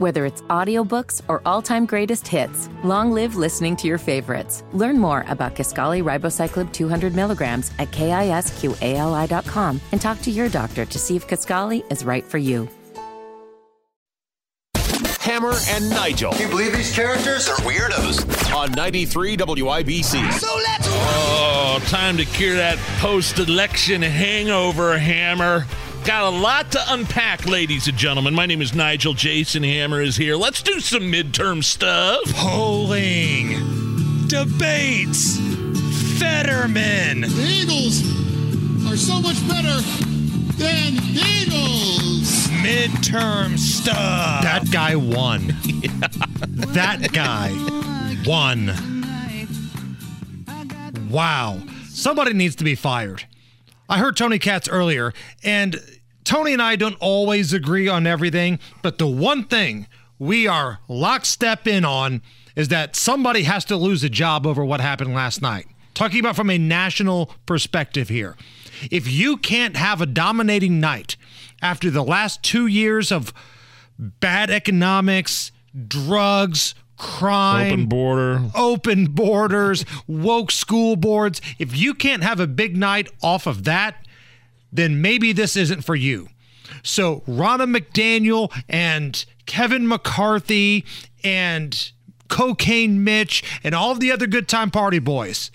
Whether it's audiobooks or all-time greatest hits, long live listening to your favorites. Learn more about Kisqali Ribociclib 200 milligrams at kisqali.com and talk to your doctor to see if Kisqali is right for you. Hammer and Nigel Can you believe these characters are weirdos? on 93 WIBC. So let's Oh, time to cure that post election hangover, Hammer. Got a lot to unpack, ladies and gentlemen. My name is Nigel. Jason Hammer is here. Let's do some midterm stuff. polling, debates, Fetterman. The Eagles are so much better than the Eagles. midterm stuff. That guy won. that guy won. Wow. Somebody needs to be fired. I heard Tony Katz earlier, and Tony and I don't always agree on everything, but the one thing we are lockstep in on is that somebody has to lose a job over what happened last night. Talking about from a national perspective here. If you can't have a dominating night after the last two years of bad economics, drugs, crime, Open border. open borders, woke school boards. If you can't have a big night off of that, then maybe this isn't for you. So, Ronna McDaniel and Kevin McCarthy and Cocaine Mitch and all the other good time party boys,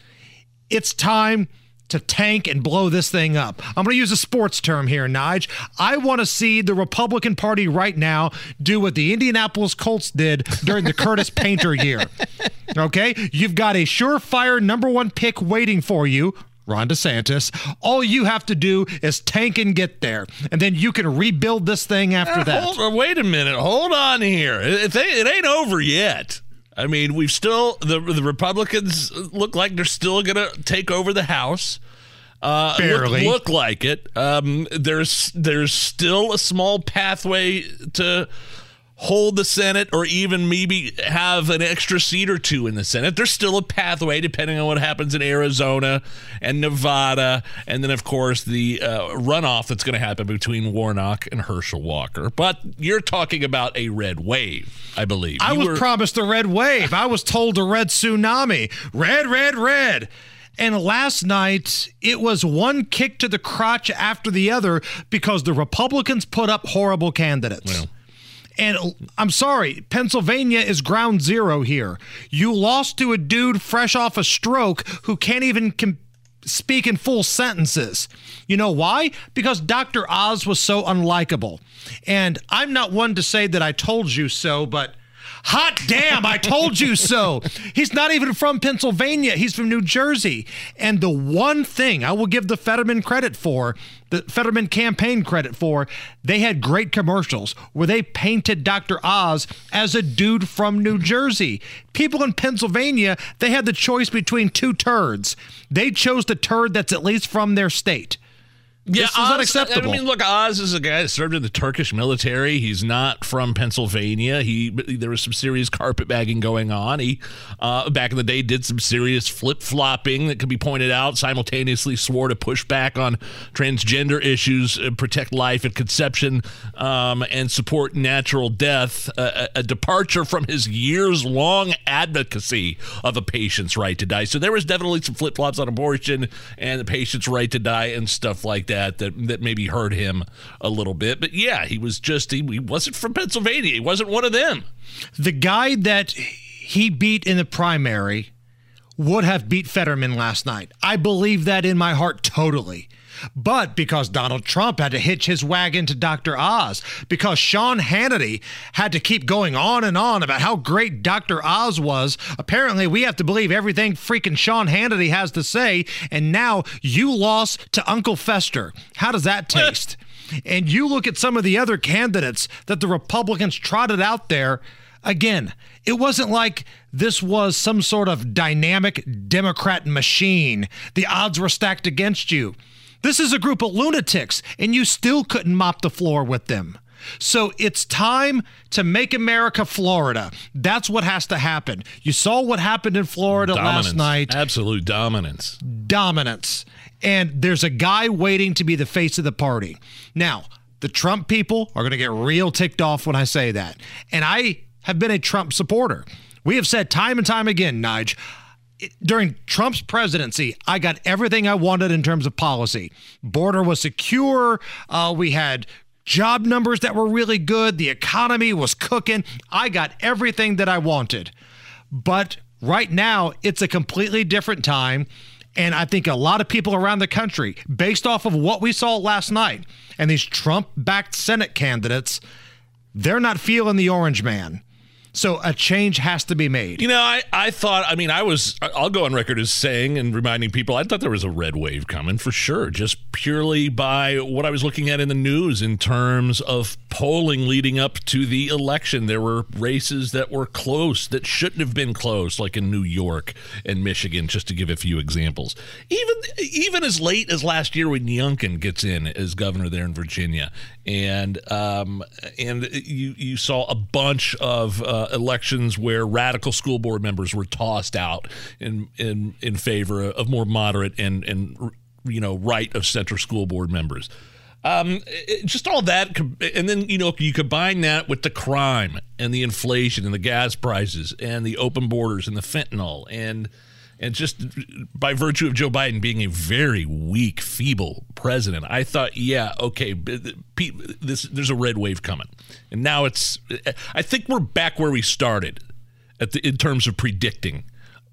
it's time to tank and blow this thing up. I'm going to use a sports term here, Nige. I want to see the Republican Party right now do what the Indianapolis Colts did during the Curtis Painter year. Okay? You've got a surefire number one pick waiting for you. Ron DeSantis. All you have to do is tank and get there, and then you can rebuild this thing after that. Hold, uh, wait a minute. Hold on here. It, it, it ain't over yet. I mean, we've still the the Republicans look like they're still gonna take over the House. Uh, look- Barely. look, like it. Um, there's there's still a small pathway to hold the Senate, or even maybe have an extra seat or two in the Senate. There's still a pathway, depending on what happens in Arizona and Nevada, and then of course the uh, runoff that's going to happen between Warnock and Herschel Walker. But you're talking about a red wave, I believe. I You was were- promised a red wave. I was told a red tsunami. Red, red, red. And last night, it was one kick to the crotch after the other because the Republicans put up horrible candidates. And I'm sorry, Pennsylvania is ground zero here. You lost to a dude fresh off a stroke who can't even com- speak in full sentences. You know why? Because Dr. Oz was so unlikable. And I'm not one to say that I told you so, but hot damn, I told you so. He's not even from Pennsylvania, he's from New Jersey. And the one thing I will give the Fetterman credit for, the Fetterman campaign credit for, they had great commercials where they painted Dr. Oz as a dude from New Jersey. People in Pennsylvania, they had the choice between two turds. They chose the turd that's at least from their state. Yeah, This is Oz, unacceptable. I mean, look, Oz is a guy that served in the Turkish military. He's not from Pennsylvania. He there was some serious carpetbagging going on. He uh, back in the day did some serious flip flopping that could be pointed out. Simultaneously swore to push back on transgender issues, uh, protect life at conception, um, and support natural death. Uh, a, a departure from his years long advocacy of a patient's right to die. So there was definitely some flip flops on abortion and the patient's right to die and stuff like that that that that maybe hurt him a little bit. But yeah, he was just he, he wasn't from Pennsylvania. He wasn't one of them. the guy that he beat in the primary would have beat Fetterman last night. I believe that in my heart totally. But because Donald Trump had to hitch his wagon to Dr. Oz, because Sean Hannity had to keep going on and on about how great Dr. Oz was, apparently we have to believe everything freaking Sean Hannity has to say. And now you lost to Uncle Fester. How does that taste? and you look at some of the other candidates that the Republicans trotted out there. Again, it wasn't like this was some sort of dynamic Democrat machine. The odds were stacked against you. This is a group of lunatics, and you still couldn't mop the floor with them. So it's time to make America Florida. That's what has to happen. You saw what happened in Florida Dominance. last night absolute dominance. dominance. And there's a guy waiting to be the face of the party. Now, The Trump people are going to get real ticked off when I say that. And I have been a Trump supporter. We have said time and time again, Nige, during Trump's presidency, I got everything I wanted in terms of policy. Border was secure. Uh, we had job numbers that were really good. The economy was cooking. I got everything that I wanted. But right now, it's a completely different time. And I think a lot of people around the country, based off of what we saw last night and these Trump backed Senate candidates, they're not feeling the orange man. So a change has to be made. You know, I, I thought, I mean, I was, I'll go on record as saying and reminding people, I thought there was a red wave coming for sure, just purely by what I was looking at in the news in terms of polling leading up to the election. There were races that were close that shouldn't have been close, like in New York and Michigan, just to give a few examples. Even, even as late as last year when Youngkin gets in as governor there in Virginia. And, um, and you, you saw a bunch of, uh, elections where radical school board members were tossed out in in in favor of more moderate and and you know right of center school board members. Um, it, just all that, and then you know you combine that with the crime and the inflation and the gas prices and the open borders and the fentanyl and and just by virtue of Joe Biden being a very weak, feeble president, I thought, yeah, okay, this there's a red wave coming, and now it's. I think we're back where we started, at the, in terms of predicting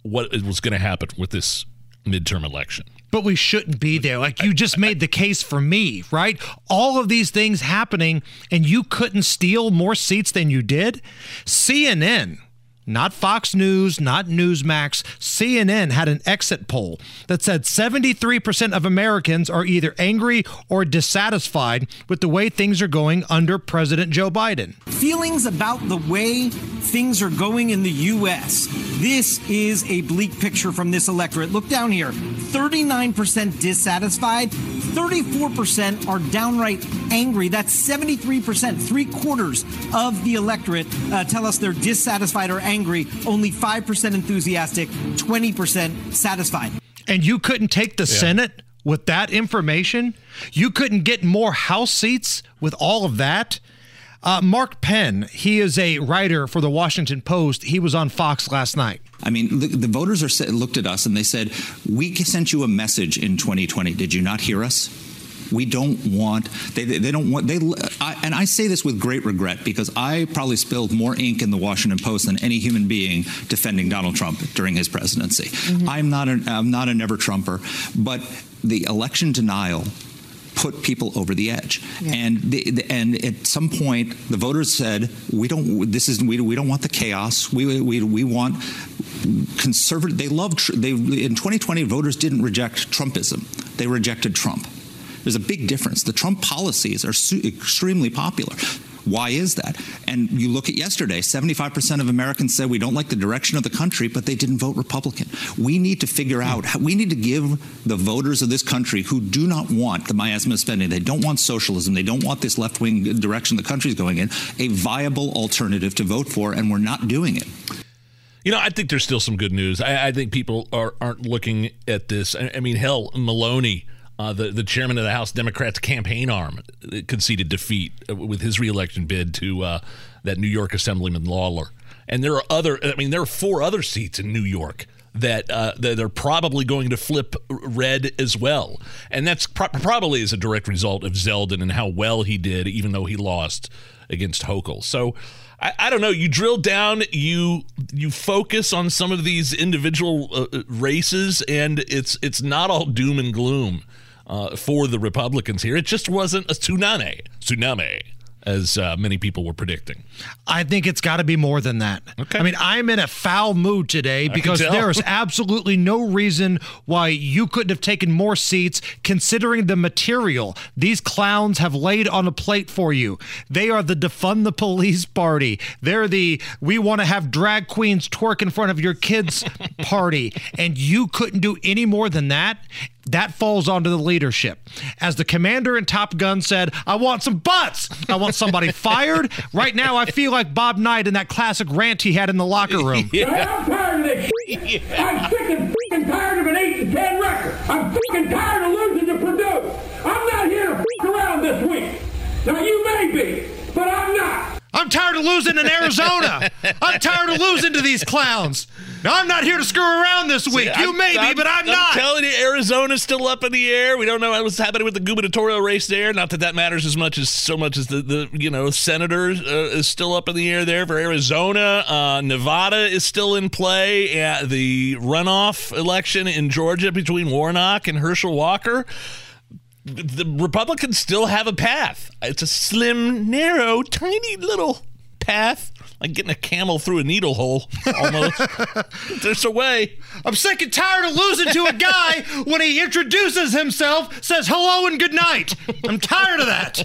what was going to happen with this midterm election. But we shouldn't be there. Like you just made the case for me, right? All of these things happening, and you couldn't steal more seats than you did. CNN not Fox News, not Newsmax, CNN had an exit poll that said 73% of Americans are either angry or dissatisfied with the way things are going under President Joe Biden. Feelings about the way things are going in the U.S. This is a bleak picture from this electorate. Look down here 39% dissatisfied, 34% are downright angry. That's 73%, three quarters of the electorate uh, tell us they're dissatisfied or angry angry, only 5% enthusiastic, 20% satisfied. And you couldn't take the yeah. Senate with that information? You couldn't get more House seats with all of that? Uh, Mark Penn, he is a writer for the Washington Post. He was on Fox last night. I mean, the, the voters are looked at us and they said, "We sent you a message in 2020. Did you not hear us?" We don't want they, they don't want they I, and I say this with great regret because I probably spilled more ink in the Washington Post than any human being defending Donald Trump during his presidency. Mm-hmm. I'm not a, I'm not a never Trumper, but the election denial put people over the edge. Yeah. And the, the, and at some point, the voters said, "We don't. This is we, we don't want the chaos. We we we want." conservative they love they in 2020 voters didn't reject trumpism they rejected trump there's a big difference. The Trump policies are su- extremely popular. Why is that? And you look at yesterday, 75% of Americans said we don't like the direction of the country, but they didn't vote Republican. We need to figure out, we need to give the voters of this country who do not want the miasma of spending, they don't want socialism, they don't want this left wing direction the country's going in, a viable alternative to vote for, and we're not doing it. You know, I think there's still some good news. I, I think people are, aren't looking at this. I, I mean, hell, Maloney uh, the the chairman of the House Democrats campaign arm conceded defeat with his reelection bid to uh, that New York Assemblyman Lawler. And there are other. I mean, there are four other seats in New York that uh, that are probably going to flip red as well, and that's pro- probably as a direct result of Zeldin and how well he did, even though he lost against Hochul. So. I, don't know. You drill down, you you focus on some of these individual uh, races, and it's it's not all doom and gloom uh, for the Republicans here. It just wasn't a tsunami. Tsunami as uh, many people were predicting. I think it's got to be more than that. Okay. I mean, I'm in a foul mood today because there is absolutely no reason why you couldn't have taken more seats considering the material these clowns have laid on a plate for you. They are the defund the police party. They're the we want to have drag queens twerk in front of your kids party and you couldn't do any more than that. That falls onto the leadership. As the commander in Top Gun said, I want some butts. I want somebody fired. Right now, I feel like Bob Knight in that classic rant he had in the locker room. Yeah. I'm tired of this. Yeah. I'm sick and freaking tired of an 8 to 10 record. I'm freaking tired of losing to Purdue. I'm not here to freak around this week. Now you may be, but I'm not. I'm tired of losing in Arizona. I'm tired of losing to these clowns. Now, I'm not here to screw around this week. See, you I'm- may be, I'm- but I'm, not. I'm telling you, Arizona's still up in the air. We don't know what's happening with the gubernatorial race there. Not that that matters as much as so much as the, the you know senator uh, is still up in the air there for Arizona. Uh, Nevada is still in play. Uh, the runoff election in Georgia between Warnock and Herschel Walker. The Republicans still have a path. It's a slim, narrow, tiny little path, like getting a camel through a needle hole almost. There's a way. I'm sick and tired of losing to a guy when he introduces himself, says hello and good night. I'm tired of that.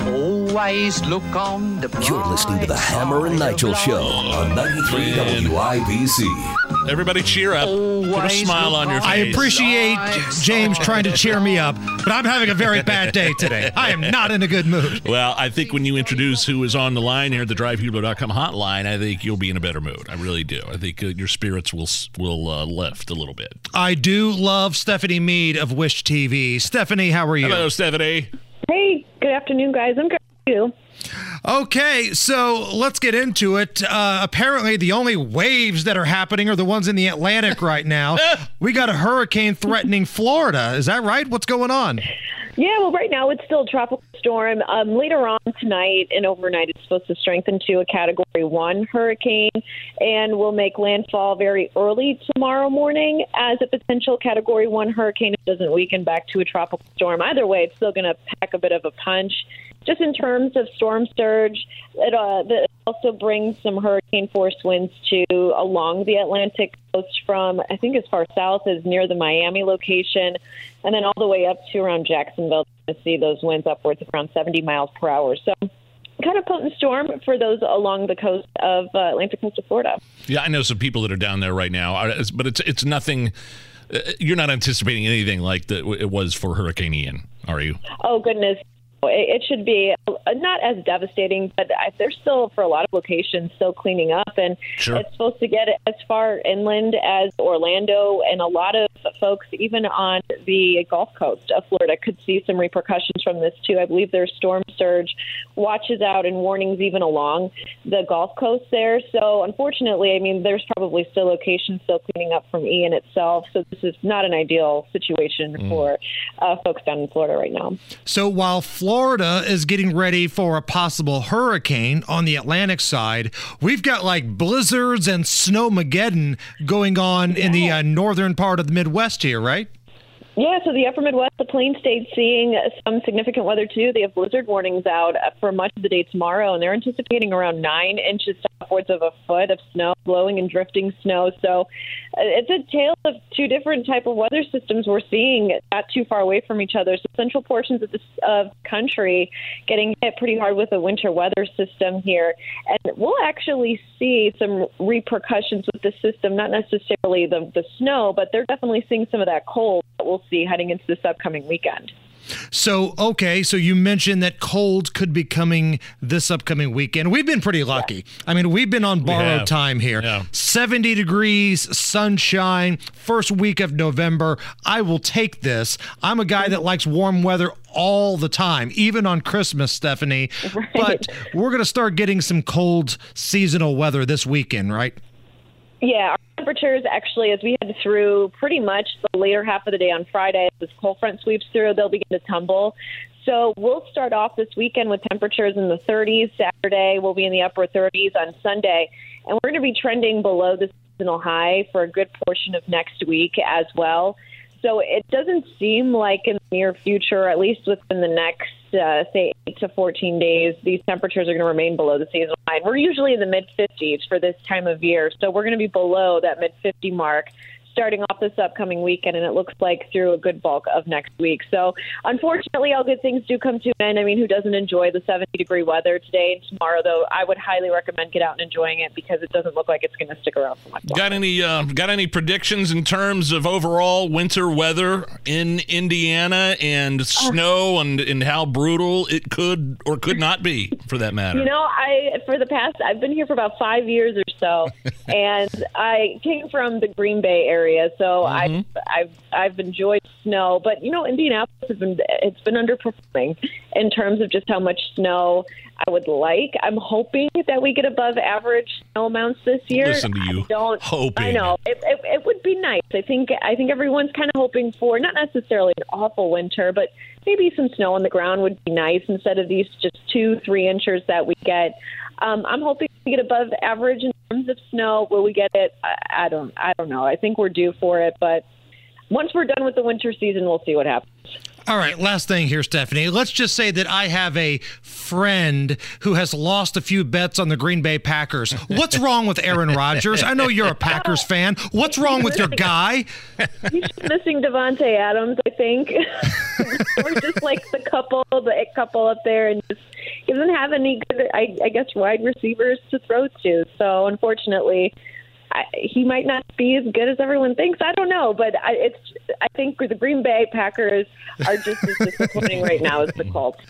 Always look on the You're listening to the Hammer and Nigel Show on 93 WIBC. Everybody cheer up. Put a smile on your face. I appreciate James trying to cheer me up, but I'm having a very bad day today. I am not in a good mood. Well, I think when you introduce who is on the line here, at the drivehubler.com hotline, I think you'll be in a better mood. I really do. I think uh, your spirits will will uh, lift a little bit. I do love Stephanie Mead of Wish TV. Stephanie, how are you? Hello, Stephanie. Hey, good afternoon, guys. I'm good. You? Okay, so let's get into it. Uh, apparently, the only waves that are happening are the ones in the Atlantic right now. we got a hurricane threatening Florida. Is that right? What's going on? Yeah, well, right now it's still a tropical storm. Um, later on tonight and overnight, it's supposed to strengthen to a Category 1 hurricane and will make landfall very early tomorrow morning as a potential Category 1 hurricane. It doesn't weaken back to a tropical storm. Either way, it's still going to pack a bit of a punch. Just in terms of storm surge, it, uh, also brings some hurricane force winds to along the Atlantic coast from, I think, as far south as near the Miami location, and then all the way up to around Jacksonville to see those winds upwards of around 70 miles per hour. So, kind of potent storm for those along the coast of uh, Atlantic coast of Florida. Yeah, I know some people that are down there right now, uh, but it's it's nothing. uh, You're not anticipating anything like that it was for Hurricane Ian, are you? Oh goodness. It it should be uh, not as devastating, but I- they're still, for a lot of locations, still cleaning up. And Sure. it's supposed to get as far inland as Orlando. And a lot of folks, even on the Gulf Coast of Florida, could see some repercussions from this, too. I believe there's storm surge watches out and warnings even along the Gulf Coast there. So, unfortunately, I mean, there's probably still locations still cleaning up from Ian itself. So, this is not an ideal situation Mm. for uh, folks down in Florida right now. So while Florida is getting ready for a possible hurricane on the Atlantic side, we've got like blizzards and snowmageddon going on in the uh, northern part of the Midwest here, right? Yeah, so the upper Midwest, the Plain States, seeing some significant weather too. They have blizzard warnings out for much of the day tomorrow, and they're anticipating around nine inches to upwards of a foot of snow, blowing and drifting snow. So it's a tale of two different type of weather systems we're seeing not too far away from each other. So central portions of the of country getting hit pretty hard with a winter weather system here, and we'll actually see some repercussions with the system. Not necessarily the the snow, but they're definitely seeing some of that cold that we'll see heading into this upcoming weekend. So, okay, so you mentioned that cold could be coming this upcoming weekend. We've been pretty lucky. I mean, we've been on borrowed time here. Yeah. 70 degrees, sunshine, first week of November. I will take this. I'm a guy that likes warm weather all the time, even on Christmas, Stephanie. But we're going to start getting some cold seasonal weather this weekend, right? Yeah, our temperatures actually, as we head through pretty much the later half of the day on Friday, as this cold front sweeps through, they'll begin to tumble. So we'll start off this weekend with temperatures in the 30s. Saturday, we'll be in the upper 30s on Sunday. And we're going to be trending below the seasonal high for a good portion of next week as well. So it doesn't seem like in the near future, at least within the next, uh, say, 8 to 14 days, these temperatures are going to remain below the seasonal line. We're usually in the mid 50s for this time of year, so we're going to be below that mid 50 mark starting off this upcoming weekend, and it looks like through a good bulk of next week. So, unfortunately, all good things do come to an end. I mean, who doesn't enjoy the 70 degree weather today and tomorrow? Though I would highly recommend get out and enjoying it because it doesn't look like it's going to stick around for much. Longer. Got any uh, got any predictions in terms of overall winter weather in Indiana and snow and and how brutal it could or could not be for that matter? You know, I for the past I've been here for about five years or so, and I came from the Green Bay area area, so Mm-hmm. I've I've I've enjoyed snow. But you know, Indianapolis has been it's been underperforming in terms of just how much snow I would like. I'm hoping that we get above average snow amounts this year. Listen to you. I don't Hoping. I know it, it, it would be nice. I think I think everyone's kind of hoping for not necessarily an awful winter, but maybe some snow on the ground would be nice instead of these just two three inches that we get. Um, I'm hoping to get above average in terms of snow. Will we get it? I, I don't. I don't know. I think we're due for it, but once we're done with the winter season, we'll see what happens. All right, last thing here, Stephanie. Let's just say that I have a friend who has lost a few bets on the Green Bay Packers. What's wrong with Aaron Rodgers? I know you're a Packers fan. What's wrong with your guy? He's missing Davante Adams, I think. We're just like the couple, the it couple up there, and just he doesn't have any good, I, I guess, wide receivers to throw to. So unfortunately, I, he might not be as good as everyone thinks. I don't know, but I, it's. I think the Green Bay Packers are just as disappointing right now as the Colts.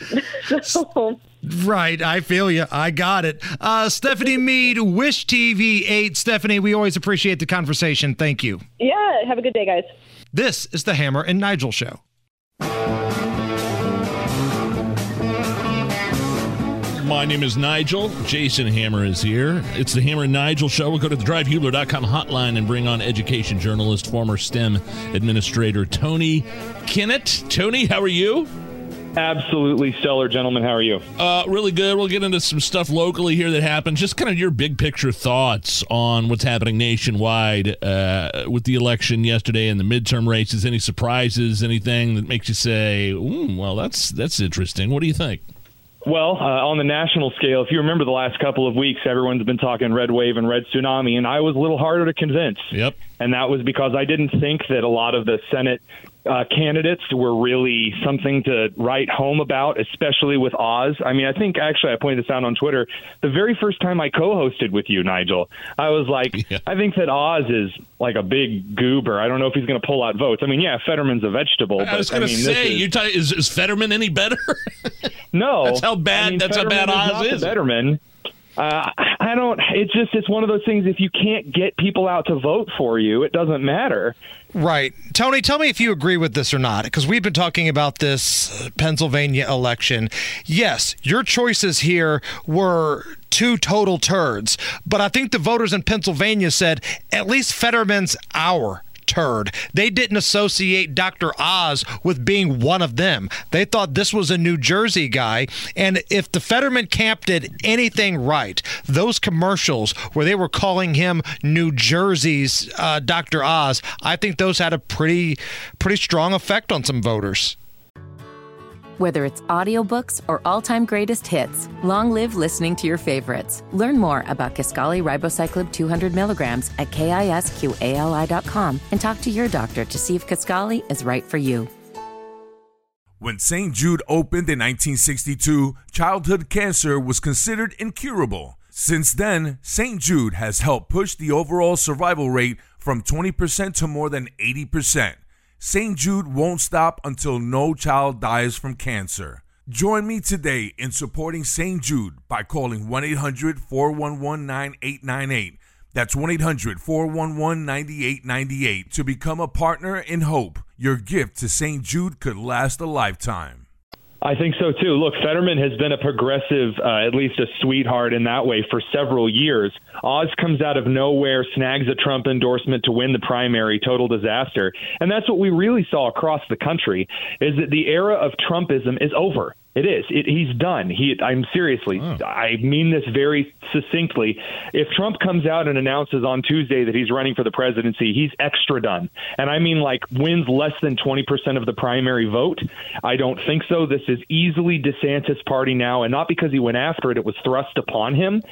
so, Right, I feel you. I got it. Uh, Stephanie Mead, Wish TV 8. Stephanie, we always appreciate the conversation. Thank you. yeah, have a good day, guys. This is the Hammer and Nigel Show. My name is Nigel. Jason Hammer is here. It's the Hammer and Nigel show. We'll go to the drivehubler.com hotline and bring on education journalist, former STEM administrator Tony Kinnett. Tony, how are you? Absolutely stellar, gentlemen. How are you? Uh, really good. We'll get into some stuff locally here that happened. Just kind of your big picture thoughts on what's happening nationwide uh, with the election yesterday and the midterm races. Any surprises? Anything that makes you say, Ooh, "Well, that's that's interesting"? What do you think? Well, uh, on the national scale, if you remember the last couple of weeks, everyone's been talking red wave and red tsunami, and I was a little harder to convince. Yep. And that was because I didn't think that a lot of the Senate uh, candidates were really something to write home about, especially with Oz. I mean, I think actually I pointed this out on Twitter. The very first time I co-hosted with you, Nigel, I was like, I think that Oz is like a big goober. I don't know if he's going to pull out votes. I mean, yeah, Fetterman's a vegetable. I was but, going to mean, this say, is- you t- is, is Fetterman any better? No, That's how bad- I mean, that's how bad Oz is. Fetterman. Uh, I don't. It's just it's one of those things. If you can't get people out to vote for you, it doesn't matter. Right. Tony, tell me if you agree with this or not, because we've been talking about this uh, Pennsylvania election. Yes, your choices here were two total turds, but I think the voters in Pennsylvania said at least Fetterman's our turd. They didn't associate Dr. Oz with being one of them. They thought this was a New Jersey guy. And if the Fetterman camp did anything right, those commercials where they were calling him New Jersey's uh, Dr. Oz, I think those had a pretty, pretty strong effect on some voters. Whether it's audiobooks or all-time greatest hits, long live listening to your favorites. Learn more about Kisqali Ribociclib 200 milligrams at kisqali.com and talk to your doctor to see if Kisqali is right for you. When St. Jude opened in 1962, childhood cancer was considered incurable. Since then, St. Jude has helped push the overall survival rate from 20% to more than 80%. St. Jude won't stop until no child dies from cancer. Join me today in supporting St. Jude by calling 1 800 411 9898. That's 1 800 411 9898 to become a partner in hope. Your gift to St. Jude could last a lifetime. I think so too. Look, Fetterman has been a progressive, uh, at least a sweetheart in that way for several years. Oz comes out of nowhere, snags a Trump endorsement to win the primary, total disaster. And that's what we really saw across the country is that the era of Trumpism is over. It is. It, he's done. He. I'm seriously. Oh. I mean this very succinctly. If Trump comes out and announces on Tuesday that he's running for the presidency, he's extra done. And I mean like wins less than 20 percent of the primary vote. I don't think so. This is easily DeSantis' party now, and not because he went after it. It was thrust upon him.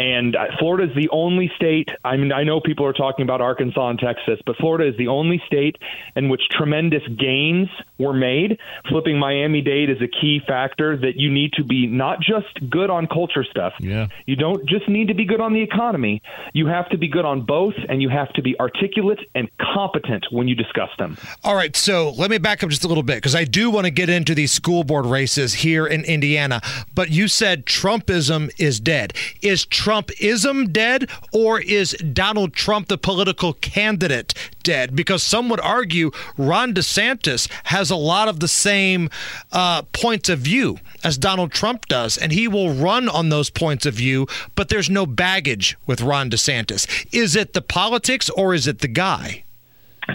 And uh, Florida is the only state. I mean, I know people are talking about Arkansas and Texas, but Florida is the only state in which tremendous gains were made. Flipping Miami Dade is a key factor that you need to be not just good on culture stuff. Yeah. You don't just need to be good on the economy. You have to be good on both, and you have to be articulate and competent when you discuss them. All right, so let me back up just a little bit because I do want to get into these school board races here in Indiana. But you said Trumpism is dead. Is Trumpism dead, or is Donald Trump, the political candidate, dead? Because some would argue Ron DeSantis has a lot of the same uh, points of view as Donald Trump does, and he will run on those points of view, but there's no baggage with Ron DeSantis. Is it the politics, or is it the guy?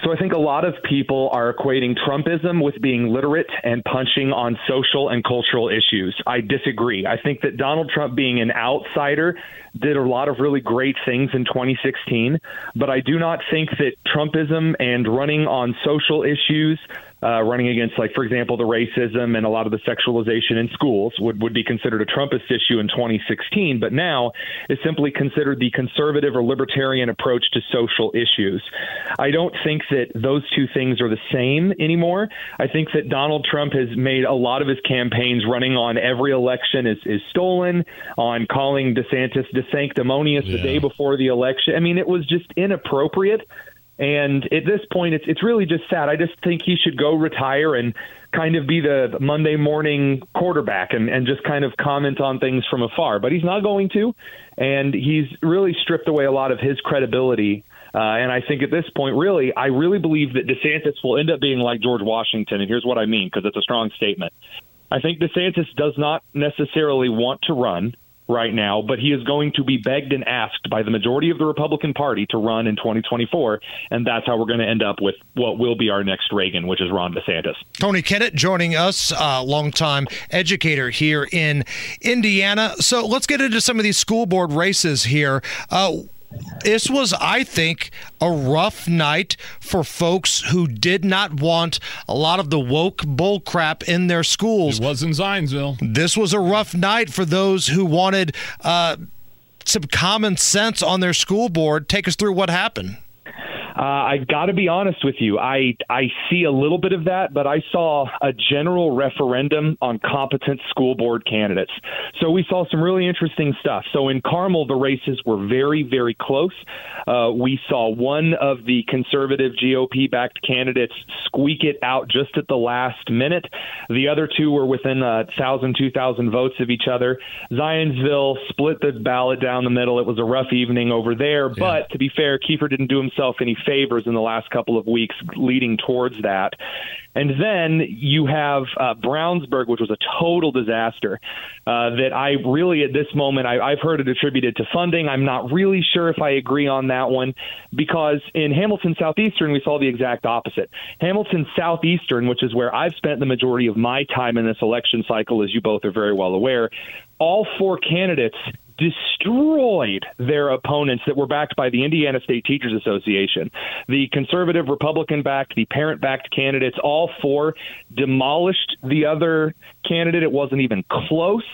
So I think a lot of people are equating Trumpism with being literate and punching on social and cultural issues. I disagree. I think that Donald Trump being an outsider did a lot of really great things in 2016, but I do not think that Trumpism and running on social issues uh, running against, like, for example, the racism and a lot of the sexualization in schools would, would be considered a Trumpist issue in 2016, but now is simply considered the conservative or libertarian approach to social issues. I don't think that those two things are the same anymore. I think that Donald Trump has made a lot of his campaigns running on every election is, is stolen, on calling DeSantis sanctimonious the day before the election. I mean, it was just inappropriate. And at this point, it's it's really just sad. I just think he should go retire and kind of be the Monday morning quarterback and, and just kind of comment on things from afar. But he's not going to, and he's really stripped away a lot of his credibility. Uh, and I think at this point, really, I really believe that DeSantis will end up being like George Washington. And here's what I mean, because it's a strong statement. I think DeSantis does not necessarily want to run right now, but he is going to be begged and asked by the majority of the Republican Party to run in 2024, and that's how we're going to end up with what will be our next Reagan, which is Ron DeSantis. Tony Kinnett joining us, uh, longtime educator here in Indiana. So let's get into some of these school board races here. Uh, this was, I think, a rough night for folks who did not want a lot of the woke bullcrap in their schools. It was in Zionsville. This was a rough night for those who wanted uh, some common sense on their school board. Take us through what happened. Uh, I got to be honest with you. I I see a little bit of that, but I saw a general referendum on competent school board candidates. So we saw some really interesting stuff. So in Carmel, the races were very very close. Uh, we saw one of the conservative GOP-backed candidates squeak it out just at the last minute. The other two were within a thousand, two thousand votes of each other. Zionsville split the ballot down the middle. It was a rough evening over there, yeah. but to be fair, Kiefer didn't do himself any favors in the last couple of weeks leading towards that. And then you have uh, Brownsburg, which was a total disaster. Uh, that I really, at this moment, I, I've heard it attributed to funding. I'm not really sure if I agree on that one because in Hamilton Southeastern, we saw the exact opposite. Hamilton Southeastern, which is where I've spent the majority of my time in this election cycle, as you both are very well aware, all four candidates destroyed their opponents that were backed by the Indiana State Teachers Association. The conservative, Republican backed, the parent backed candidates, all four demolished the other candidate. It wasn't even close.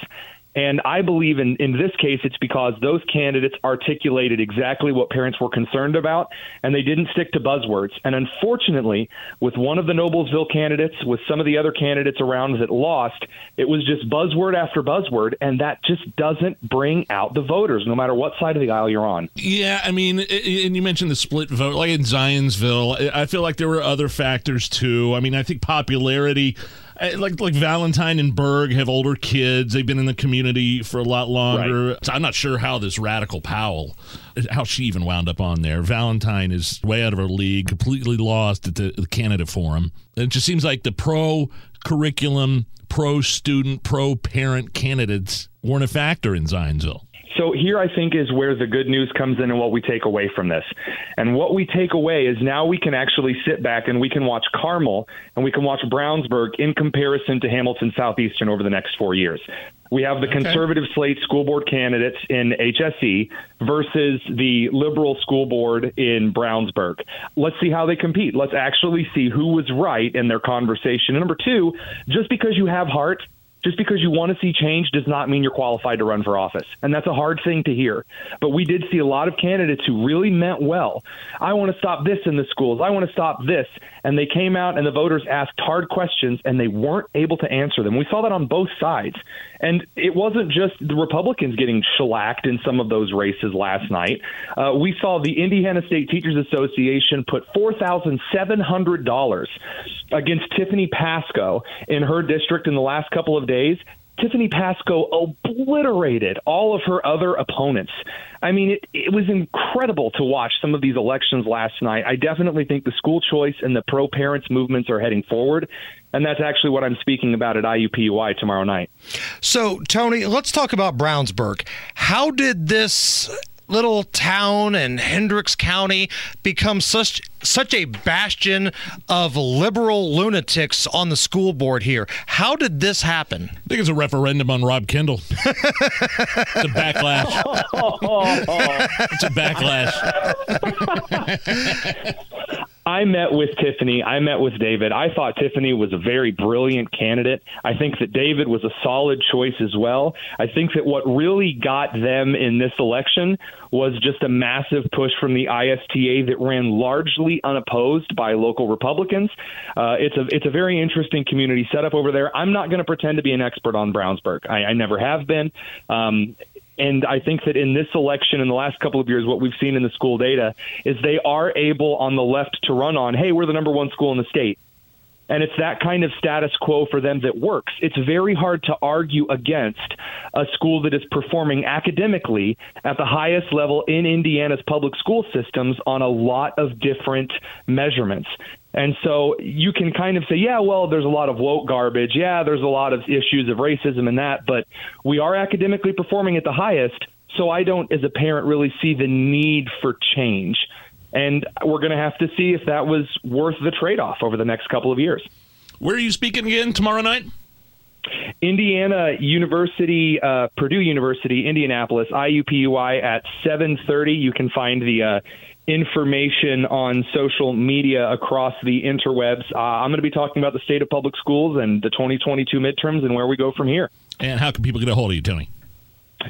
And I believe in, in this case, it's because those candidates articulated exactly what parents were concerned about, and they didn't stick to buzzwords. And unfortunately, with one of the Noblesville candidates, with some of the other candidates around that lost, it was just buzzword after buzzword, and that just doesn't bring out the voters, no matter what side of the aisle you're on. Yeah, I mean, and you mentioned the split vote, like in Zionsville. I feel like there were other factors too. I mean, I think popularity Uh, like like Valentine and Berg have older kids. They've been in the community for a lot longer. Right. So I'm not sure how this Radical Powell, how she even wound up on there. Valentine is way out of her league, completely lost at the, the candidate forum. It just seems like the pro curriculum, pro student, pro parent candidates weren't a factor in Zionsville. So here I think is where the good news comes in and what we take away from this. And what we take away is now we can actually sit back and we can watch Carmel and we can watch Brownsburg in comparison to Hamilton Southeastern over the next four years. We have the okay. conservative slate school board candidates in HSE versus the liberal school board in Brownsburg. Let's see how they compete. Let's actually see who was right in their conversation. And number two, just because you have heart just because you want to see change does not mean you're qualified to run for office. And that's a hard thing to hear. But we did see a lot of candidates who really meant well. I want to stop this in the schools. I want to stop this. And they came out and the voters asked hard questions and they weren't able to answer them. We saw that on both sides. And it wasn't just the Republicans getting shellacked in some of those races last night. Uh, we saw the Indiana State Teachers Association put $4,700 against Tiffany Pasco in her district in the last couple of days. Tiffany Pasco obliterated all of her other opponents. I mean, it, it was incredible to watch some of these elections last night. I definitely think the school choice and the pro parents movements are heading forward. And that's actually what I'm speaking about at IUPUI tomorrow night. So, Tony, let's talk about Brownsburg. How did this little town in Hendricks County become such such a bastion of liberal lunatics on the school board here. How did this happen? I think it's a referendum on Rob Kendall. it's a backlash. it's a backlash. I met with Tiffany. I met with David. I thought Tiffany was a very brilliant candidate. I think that David was a solid choice as well. I think that what really got them in this election was just a massive push from the ISTA that ran largely unopposed by local Republicans. Uh, it's a it's a very interesting community setup over there. I'm not going to pretend to be an expert on Brownsburg. I, I never have been. Um, and I think that in this election, in the last couple of years, what we've seen in the school data is they are able on the left to run on, hey, we're the number one school in the state. And it's that kind of status quo for them that works. It's very hard to argue against a school that is performing academically at the highest level in Indiana's public school systems on a lot of different measurements. And so you can kind of say, yeah, well, there's a lot of woke garbage. Yeah, there's a lot of issues of racism and that, but we are academically performing at the highest. So I don't, as a parent, really see the need for change. And we're going to have to see if that was worth the trade off over the next couple of years. Where are you speaking again tomorrow night? Indiana University, uh, Purdue University, Indianapolis, IUPUI at 7:30. You can find the uh, information on social media across the interwebs. Uh, I'm going to be talking about the state of public schools and the 2022 midterms and where we go from here. And how can people get a hold of you, Tony?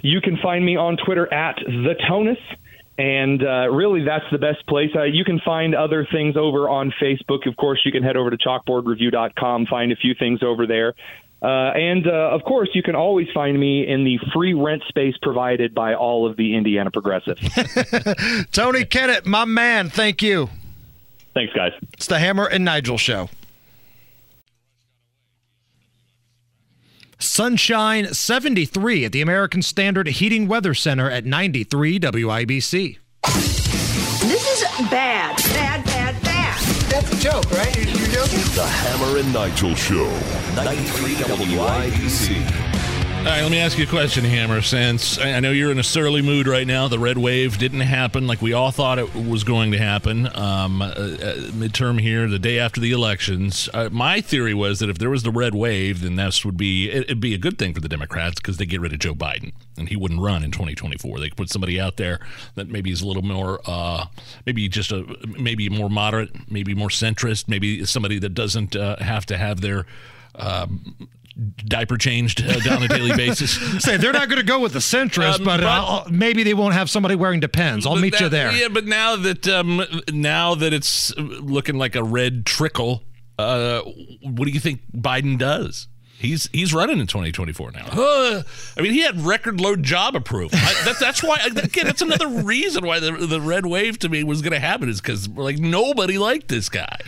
You can find me on Twitter at the Tonus. And uh, really, that's the best place. Uh, you can find other things over on Facebook. Of course, you can head over to chalkboardreview.com, find a few things over there. Uh, and uh, of course, you can always find me in the free rent space provided by all of the Indiana Progressives. Tony Kinnett, my man, thank you. Thanks, guys. It's the Hammer and Nigel Show. Sunshine 73 at the American Standard Heating Weather Center at 93 WIBC. This is bad, bad, bad, bad. That's a joke, right? The Hammer and Nigel Show, 93 WIBC. All right, let me ask you a question, Hammer. Since I know you're in a surly mood right now, the red wave didn't happen like we all thought it was going to happen. Um, uh, uh, midterm here, the day after the elections. Uh, my theory was that if there was the red wave, then this would be it'd be a good thing for the Democrats because they get rid of Joe Biden and he wouldn't run in 2024. They could put somebody out there that maybe is a little more, uh, maybe just a maybe more moderate, maybe more centrist, maybe somebody that doesn't uh, have to have their um, diaper changed uh, on a daily basis. Say they're not going to go with the centrist, um, but, but maybe they won't have somebody wearing Depends. I'll meet that, you there. Yeah, but now that um, now that it's looking like a red trickle, uh, what do you think Biden does? He's he's running in 2024 now. Uh, I mean, he had record low job approval. I, that, that's why again, that's another reason why the the red wave to me was going to happen is because like nobody liked this guy.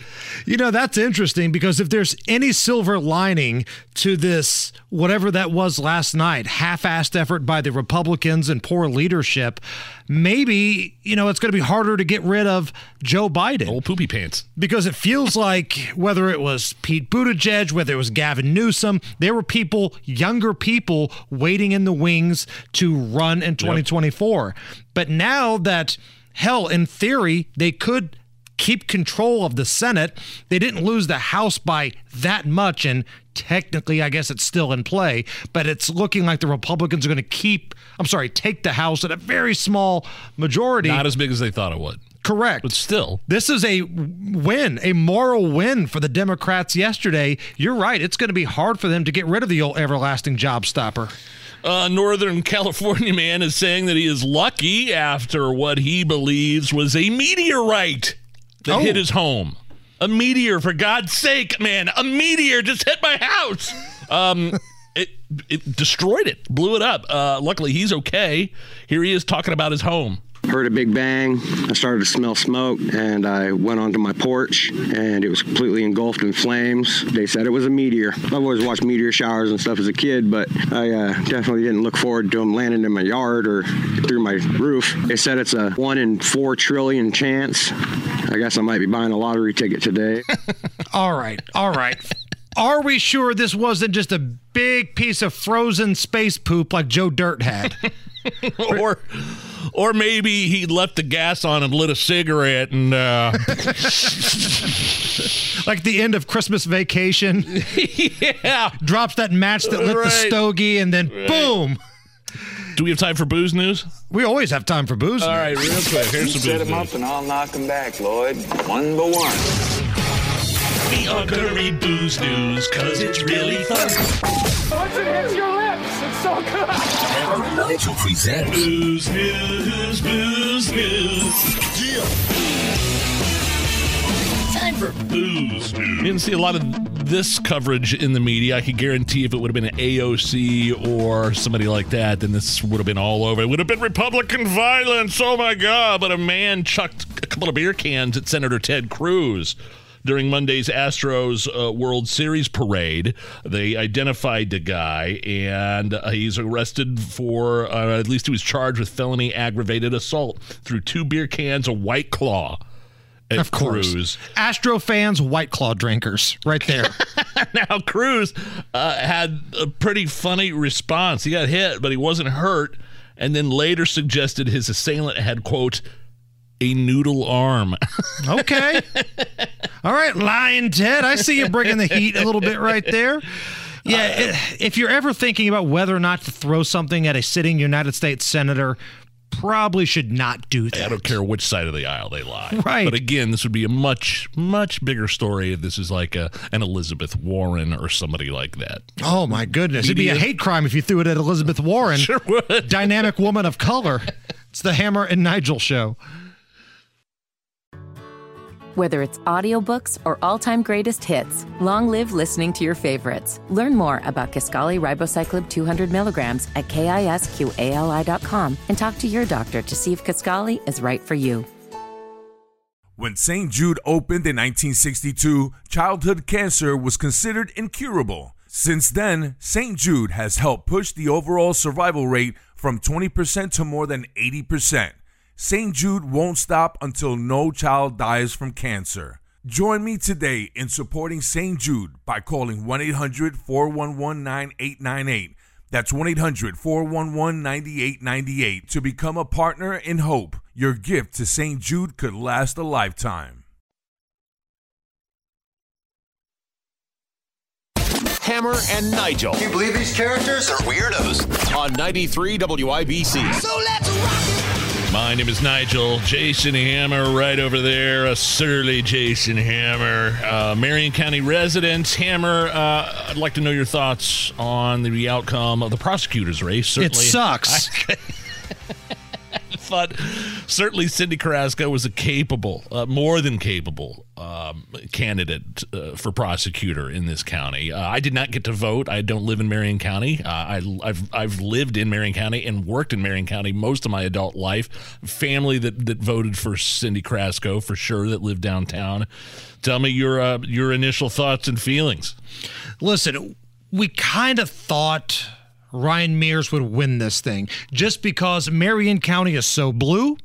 You know, that's interesting because if there's any silver lining to this, whatever that was last night, half assed effort by the Republicans and poor leadership, maybe, you know, it's going to be harder to get rid of Joe Biden. Old poopy pants. Because it feels like whether it was Pete Buttigieg, whether it was Gavin Newsom, there were people, younger people, waiting in the wings to run in 2024. But now that, hell, in theory, they could keep control of the Senate. They didn't lose the House by that much, and technically, I guess it's still in play, but it's looking like the Republicans are going to keep, I'm sorry, take the House at a very small majority. Not as big as they thought it would. Correct. But still. This is a win, a moral win for the Democrats yesterday. You're right. It's going to be hard for them to get rid of the old everlasting job stopper. A Northern California man is saying that he is lucky after what he believes was a meteorite that Oh. hit his home. A meteor, for God's sake, man! A meteor just hit my house. Um, it it destroyed it, blew it up. Uh, luckily, he's okay. Here he is talking about his home. Heard a big bang. I started to smell smoke, and I went onto my porch, and it was completely engulfed in flames. They said it was a meteor. I've always watched meteor showers and stuff as a kid, but I uh, definitely didn't look forward to them landing in my yard or through my roof. They said it's a one in four trillion chance. I guess I might be buying a lottery ticket today. All right. All right. Are we sure this wasn't just a big piece of frozen space poop like Joe Dirt had? or or maybe he left the gas on and lit a cigarette and uh like the end of Christmas vacation. yeah. Drops that match that lit the stogie and then Right. boom. Do we have time for booze news? We always have time for booze. All right, real quick. Here's some Set booze him news. up and I'll knock him back, Lloyd. One by one. We are gonna read booze news because it's really fun. Once it hits your lips, it's so good. Hammer and Nigel presents Booze news, booze news. Time for booze news. Didn't see a lot of this coverage in the media. I could guarantee if it would have been an AOC or somebody like that, then this would have been all over. It would have been Republican violence. Oh my God. But a man chucked a couple of beer cans at Senator Ted Cruz during Monday's Astros uh, World Series parade. They identified the guy, and uh, he's arrested for, uh, at least he was charged with felony aggravated assault through two beer cans of White Claw. At Of course. Cruz. Astro fans, White Claw drinkers, right there. now Cruz uh, had a pretty funny response. He got hit, but he wasn't hurt, and then later suggested his assailant had quote a noodle arm. Okay. All right, lying Ted. I see you bringing the heat a little bit right there. Yeah, uh, i- if you're ever thinking about whether or not to throw something at a sitting United States senator, probably should not do that. I don't care which side of the aisle they lie. Right. But again, this would be a much, much bigger story if this is like a, an Elizabeth Warren or somebody like that. Oh my goodness. It'd be a hate crime if you threw it at Elizabeth Warren. Sure would. Dynamic woman of color. It's the Hammer and Nigel show. Whether it's audiobooks or all-time greatest hits, long live listening to your favorites. Learn more about Kisqali Ribociclib 200 milligrams at kisqali.com and talk to your doctor to see if Kisqali is right for you. When St. Jude opened in 1962, childhood cancer was considered incurable. Since then, St. Jude has helped push the overall survival rate from 20% to more than 80%. St. Jude won't stop until no child dies from cancer. Join me today in supporting St. Jude by calling 1 800 411 9898. That's 1 800 411 9898 to become a partner in hope. Your gift to St. Jude could last a lifetime. Hammer and Nigel. Can you believe these characters are weirdos? On 93 WIBC. So let's rock My name is Nigel. Jason Hammer, right over there. A surly Jason Hammer. Uh, Marion County resident. Hammer, uh, I'd like to know your thoughts on the outcome of the prosecutor's race. Certainly, it sucks. I thought certainly Cyndi Carrasco was a capable, uh, more than capable um, candidate uh, for prosecutor in this county. Uh, I did not get to vote. I don't live in Marion County. Uh, I, I've I've lived in Marion County and worked in Marion County most of my adult life. Family that that voted for Cyndi Carrasco for sure that lived downtown. Tell me your uh, your initial thoughts and feelings. Listen, we kind of thought Ryan Mears would win this thing just because Marion County is so blue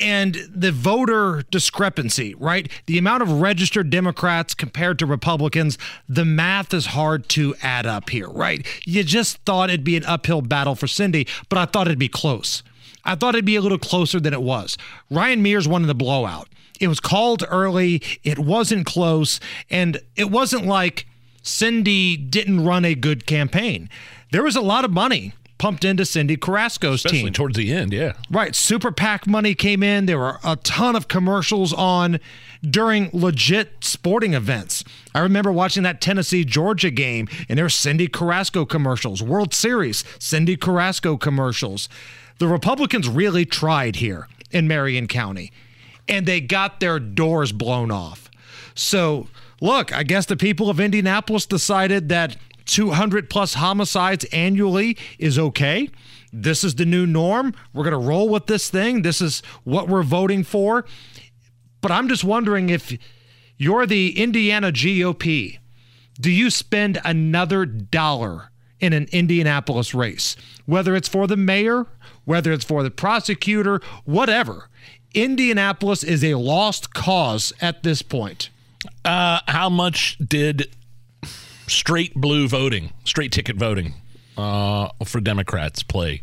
and the voter discrepancy, right? The amount of registered Democrats compared to Republicans, the math is hard to add up here, right? You just thought it'd be an uphill battle for Cyndi, but I thought it'd be close. I thought it'd be a little closer than it was. Ryan Mears won the blowout. It was called early, it wasn't close, and it wasn't like Cyndi didn't run a good campaign. There was a lot of money pumped into Cyndi Carrasco's Especially team. towards the end, yeah. Right. Super PAC money came in. There were a ton of commercials on during legit sporting events. I remember watching that Tennessee Georgia game, and there were Cyndi Carrasco commercials, World Series, Cyndi Carrasco commercials. The Republicans really tried here in Marion County, and they got their doors blown off. So, look, I guess the people of Indianapolis decided that 200 plus homicides annually is okay. This is the new norm. We're going to roll with this thing. This is what we're voting for. But I'm just wondering if you're the Indiana GOP, do you spend another dollar in an Indianapolis race? Whether it's for the mayor, whether it's for the prosecutor, whatever. Indianapolis is a lost cause at this point. Uh, how much did straight blue voting, straight ticket voting uh, for Democrats play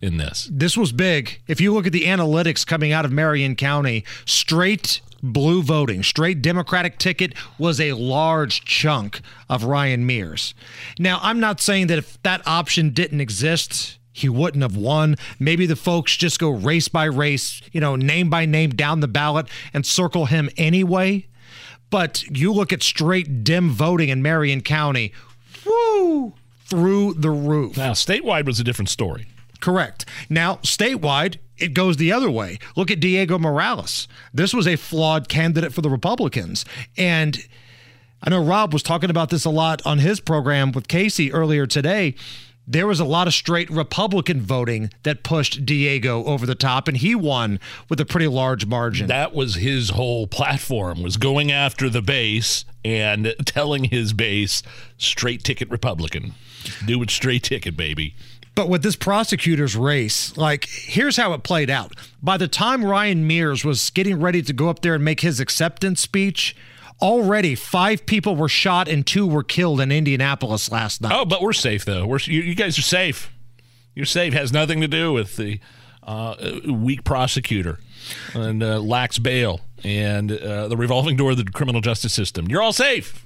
in this? This was big. If you look at the analytics coming out of Marion County, straight blue voting, straight Democratic ticket was a large chunk of Ryan Mears. Now, I'm not saying that if that option didn't exist, he wouldn't have won. Maybe the folks just go race by race, you know, name by name down the ballot and circle him anyway. But you look at straight dim voting in Marion County, woo, through the roof. Now, statewide was a different story. Correct. Now, statewide, it goes the other way. Look at Diego Morales. This was a flawed candidate for the Republicans. And I know Rob was talking about this a lot on his program with Casey earlier today. There was a lot of straight Republican voting that pushed Diego over the top, and he won with a pretty large margin. That was his whole platform was going after the base and telling his base straight ticket Republican. Do it straight ticket, baby. But with this prosecutor's race, like, here's how it played out. By the time Ryan Mears was getting ready to go up there and make his acceptance speech, already five people were shot and two were killed in Indianapolis last night. Oh, but we're safe though. We're you, you guys are safe. You're safe. Has nothing to do with the uh, weak prosecutor and uh, lax bail and uh, the revolving door of the criminal justice system. You're all safe.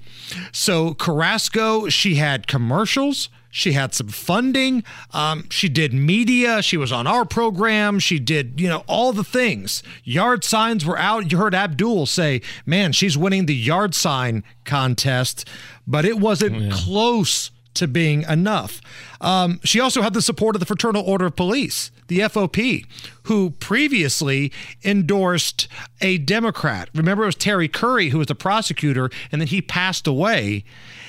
So Carrasco, she had commercials. She had some funding. Um, she did media. She was on our program. She did, you know, all the things. Yard signs were out. You heard Abdul say, man, she's winning the yard sign contest, but it wasn't yeah. close to being enough. Um, she also had the support of the Fraternal Order of Police, the FOP, who previously endorsed a Democrat. Remember, it was Terry Curry who was the prosecutor, and then he passed away.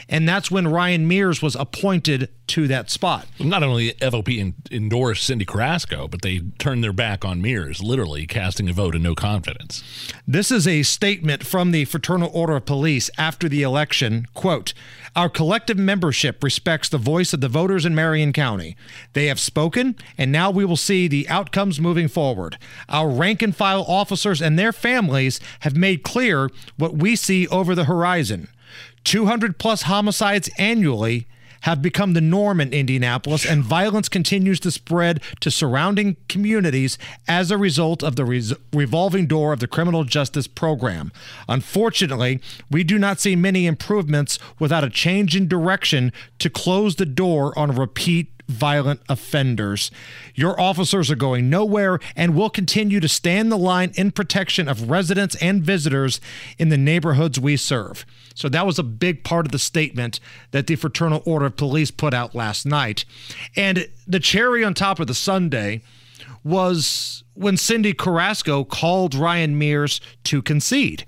And that's when Ryan Mears was appointed to that spot. Not only FOP in, endorsed Cyndi Carrasco, but they turned their back on Mears, literally casting a vote of no confidence. This is a statement from the Fraternal Order of Police after the election. Quote, our collective membership respects the voice of the voters in Marion County. They have spoken, and now we will see the outcomes moving forward. Our rank and file officers and their families have made clear what we see over the horizon. 200 plus homicides annually have become the norm in Indianapolis, and violence continues to spread to surrounding communities as a result of the res- revolving door of the criminal justice program. Unfortunately, we do not see many improvements without a change in direction to close the door on repeat violent offenders. Your officers are going nowhere and will continue to stand the line in protection of residents and visitors in the neighborhoods we serve. So that was a big part of the statement that the Fraternal Order of Police put out last night. And the cherry on top of the sundae was when Cyndi Carrasco called Ryan Mears to concede.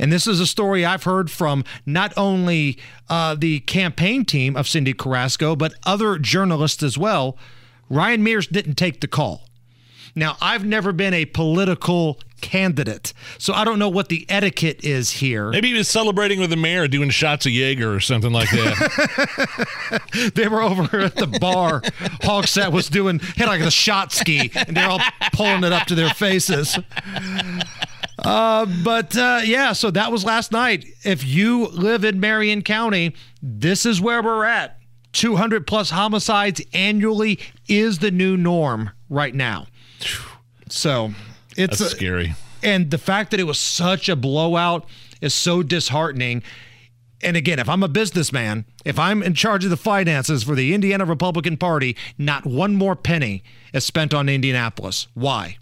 And this is a story I've heard from not only uh, the campaign team of Cyndi Carrasco, but other journalists as well. Ryan Mears didn't take the call. Now, I've never been a political candidate. So I don't know what the etiquette is here. Maybe he was celebrating with the mayor, doing shots of Jaeger or something like that. they were over at the bar. Hogsett was doing hit like a shot ski, and they're all pulling it up to their faces. Uh, but uh, yeah, so that was last night. If you live in Marion County, this is where we're at. 200 plus homicides annually is the new norm right now. So it's That's a- scary. And the fact that it was such a blowout is so disheartening. And again, if I'm a businessman, if I'm in charge of the finances for the Indiana Republican Party, not one more penny is spent on Indianapolis. Why?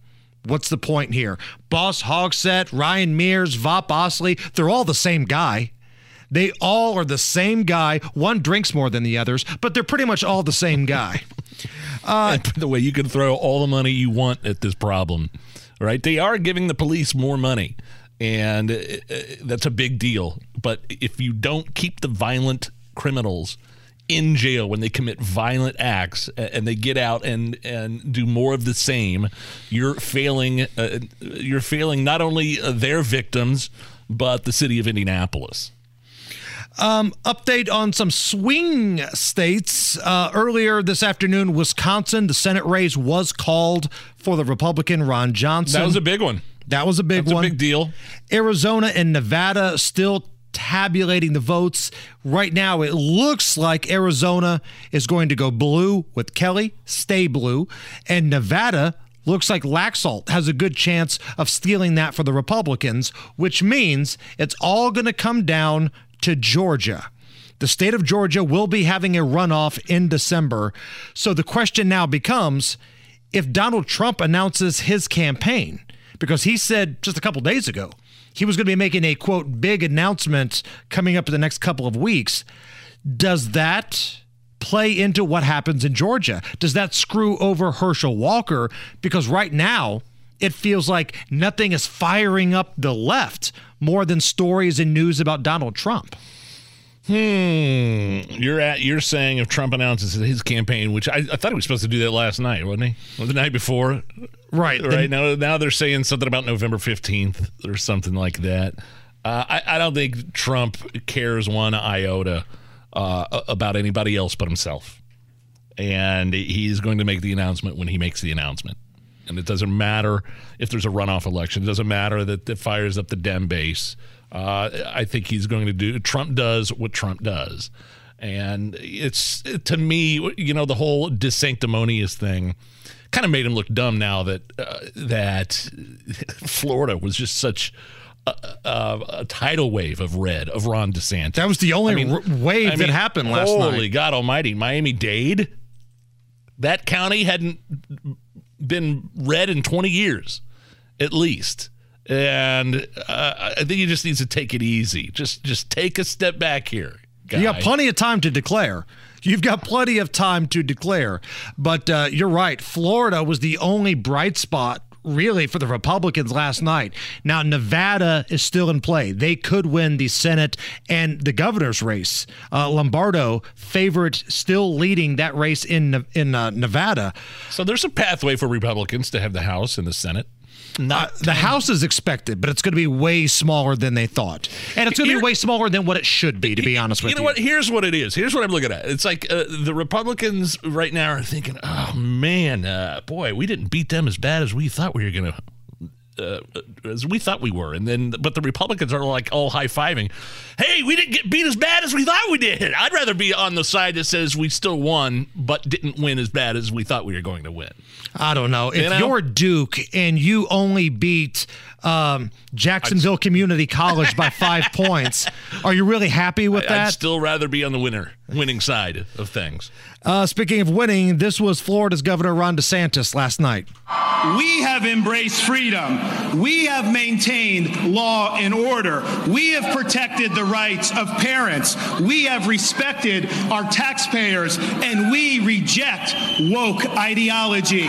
What's the point here? Boss Hogsett, Ryan Mears, Vop Osili, they're all the same guy. They all are the same guy. One drinks more than the others, but they're pretty much all the same guy. Uh, by the way, you can throw all the money you want at this problem, right? They are giving the police more money, and uh, uh, that's a big deal. But if you don't keep the violent criminals in jail when they commit violent acts and they get out and and do more of the same, you're failing. Uh, you're failing not only uh, their victims but the city of Indianapolis. Um, update on some swing states. Uh, earlier this afternoon, Wisconsin, the Senate race was called for the Republican Ron Johnson. That was a big one. That was a big That's a one. big deal. Arizona and Nevada still tabulating the votes. Right now, it looks like Arizona is going to go blue with Kelly, stay blue, and Nevada looks like Laxalt has a good chance of stealing that for the Republicans, which means it's all going to come down to Georgia. The state of Georgia will be having a runoff in December. So the question now becomes if Donald Trump announces his campaign, because he said just a couple days ago he was going to be making a quote big announcement coming up in the next couple of weeks, does that play into what happens in Georgia? Does that screw over Herschel Walker? Because right now, it feels like nothing is firing up the left more than stories and news about Donald Trump. Hmm. You're at. You're saying if Trump announces his campaign, which I, I thought he was supposed to do that last night, wasn't he? Or the night before. Right. Right now, now they're saying something about November fifteenth or something like that. Uh, I, I don't think Trump cares one iota uh, about anybody else but himself, and he's going to make the announcement when he makes the announcement. And it doesn't matter if there's a runoff election. It doesn't matter that it fires up the Dem base. Uh, I think he's going to do. Trump does what Trump does, and it's to me, you know, the whole DeSanctimonious thing kind of made him look dumb. Now that uh, that Florida was just such. A, a, a tidal wave of red of Ron DeSantis. That was the only r- wave that happened last holy night. God Almighty! Miami Dade, that county hadn't been red in 20 years, at least. And uh, I think he just needs to take it easy. Just just take a step back here. You got plenty of time to declare. You've got plenty of time to declare. But uh, you're right. Florida was the only bright spot, really, for the Republicans last night. Now, Nevada is still in play. They could win the Senate and the governor's race. Uh, Lombardo, favorite, still leading that race in, in uh, Nevada. So there's a pathway for Republicans to have the House and the Senate. Not the House is expected, but it's going to be way smaller than they thought, and it's going to be way smaller than what it should be. To be honest with you you, know what? Here's what it is. Here's what I'm looking at. It's like uh, the Republicans right now are thinking, "Oh man, uh, boy, we didn't beat them as bad as we thought we were going to." Uh, as we thought we were, and then but the Republicans are like all high fiving. Hey, we didn't get beat as bad as we thought we did. I'd rather be on the side that says we still won, but didn't win as bad as we thought we were going to win. I don't know. If know? you're Duke and you only beat um, Jacksonville Community College by five points, are you really happy with that? I'd still rather be on the winner, winning side of things. Uh, speaking of winning, this was Florida's Governor Ron DeSantis last night. We have embraced freedom. We have maintained law and order. We have protected the rights of parents. We have respected our taxpayers, and we reject woke ideology.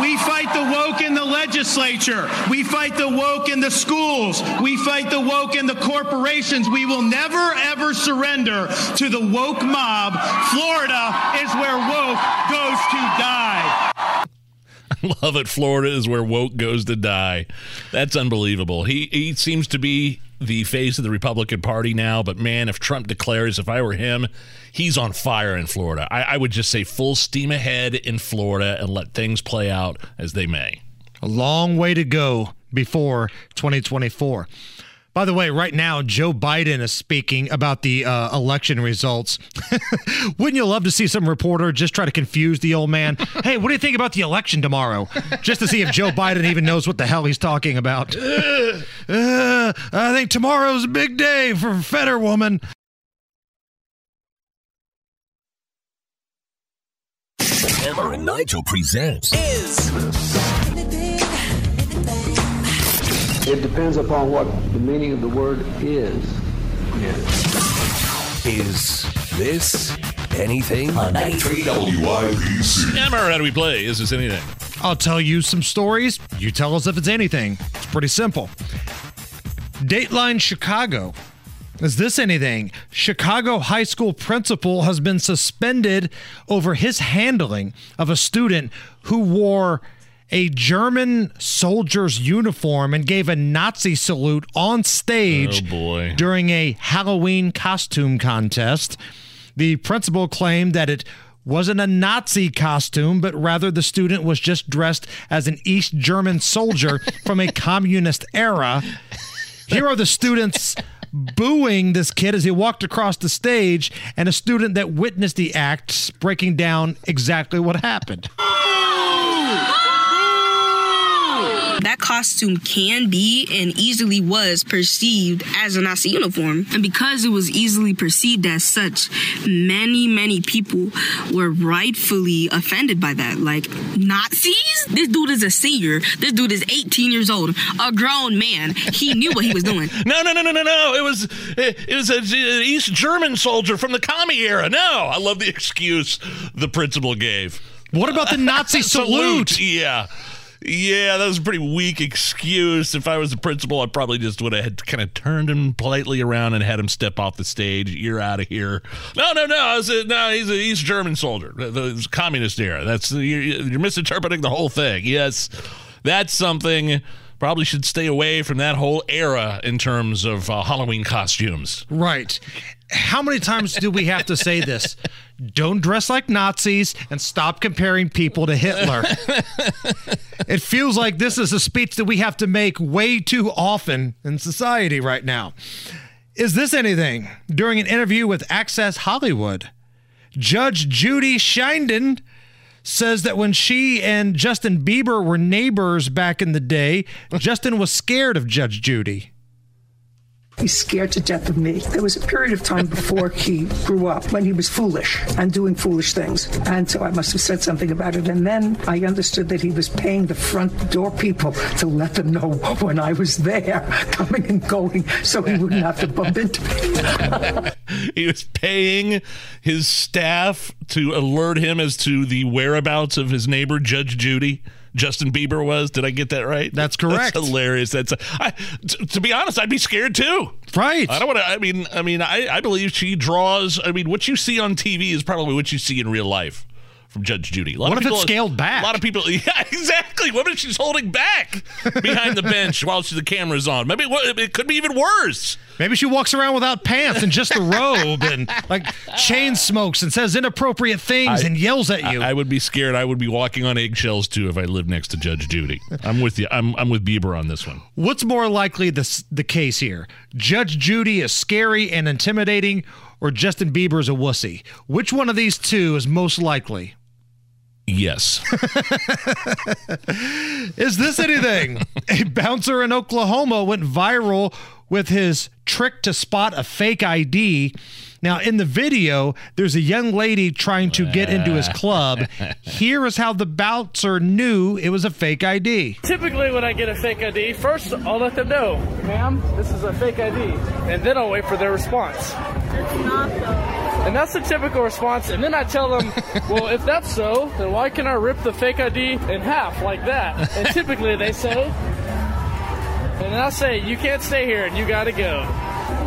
We fight the woke in the legislature. We fight the woke in the schools. We fight the woke in the corporations. We will never, ever surrender to the woke mob. Florida is where woke goes to die. I love it. Florida is where woke goes to die. That's unbelievable. He he seems to be the face of the Republican Party now, but man, if Trump declares, if I were him, he's on fire in Florida. I, I would just say full steam ahead in Florida and let things play out as they may. A long way to go before 2024. By the way, right now, Joe Biden is speaking about the uh, election results. Wouldn't you love to see some reporter just try to confuse the old man? hey, what do you think about the election tomorrow? Just to see if Joe Biden even knows what the hell he's talking about. Uh, uh, I think tomorrow's a big day for Fetterwoman. Hammer and Nigel presents It depends upon what the meaning of the word is. Is this anything? On 93 WIBC. Hammer, how do we play? Is this anything? I'll tell you some stories. You tell us if it's anything. It's pretty simple. Dateline Chicago. Is this anything? Chicago high school principal has been suspended over his handling of a student who wore a German soldier's uniform and gave a Nazi salute on stage Oh, boy. during a Halloween costume contest. The principal claimed that it wasn't a Nazi costume, but rather the student was just dressed as an East German soldier from a communist era. Here are the students booing this kid as he walked across the stage, and a student that witnessed the act breaking down exactly what happened. That costume can be and easily was perceived as a Nazi uniform. And because it was easily perceived as such, many, many people were rightfully offended by that. Like, Nazis? This dude is a senior. This dude is 18 years old, a grown man. He knew what he was doing. No, no, no, no, no, no. It was it was an East German soldier from the commie era. No, I love the excuse the principal gave. What about the Nazi salute? Yeah. Yeah, that was a pretty weak excuse. If I was the principal, I probably just would have kind of turned him politely around and had him step off the stage. You're out of here. No, no, no. I was a, no, he's an East German soldier. The communist era. That's you're, you're misinterpreting the whole thing. Yes, that's something. Probably should stay away from that whole era in terms of uh, Halloween costumes. Right. How many times do we have to say this? Don't dress like Nazis and stop comparing people to Hitler. it feels like this is a speech that we have to make way too often in society right now. Is this anything? During an interview with Access Hollywood, Judge Judy Sheindlin says that when she and Justin Bieber were neighbors back in the day, Justin was scared of Judge Judy. He's scared to death of me. There was a period of time before he grew up when he was foolish and doing foolish things. And so I must have said something about it. And then I understood that he was paying the front door people to let them know when I was there, coming and going, so he wouldn't have to bump into me. he was paying his staff to alert him as to the whereabouts of his neighbor, Judge Judy. Justin Bieber was. Did I get that right? That's correct. That's hilarious. That's I, t- to be honest, I'd be scared too. Right. I don't want to. I mean, I mean, I, I believe she draws. I mean, what you see on TV is probably what you see in real life from Judge Judy. A lot What of if it's scaled back? A lot of people. Yeah, exactly. What if she's holding back behind the bench while she, the camera's on? Maybe what- it could be even worse. Maybe she walks around without pants and just a robe and like chain smokes and says inappropriate things I- and yells at you. I, I would be scared. I would be walking on eggshells too if I lived next to Judge Judy. I'm with you. I'm I'm with Bieber on this one. What's more likely the, the case here? Judge Judy is scary and intimidating, or Justin Bieber is a wussy? Which one of these two is most likely? Yes. Is this anything? a bouncer in Oklahoma went viral with his trick to spot a fake ID. Now, in the video, there's a young lady trying to get into his club. Here is how the bouncer knew it was a fake ID. Typically, when I get a fake ID, first I'll let them know, ma'am, this is a fake ID, and then I'll wait for their response. It's not though. And that's the typical response. And then I tell them, well, if that's so, then why can I rip the fake ID in half like that? And typically they say, and then I say, you can't stay here and you gotta go.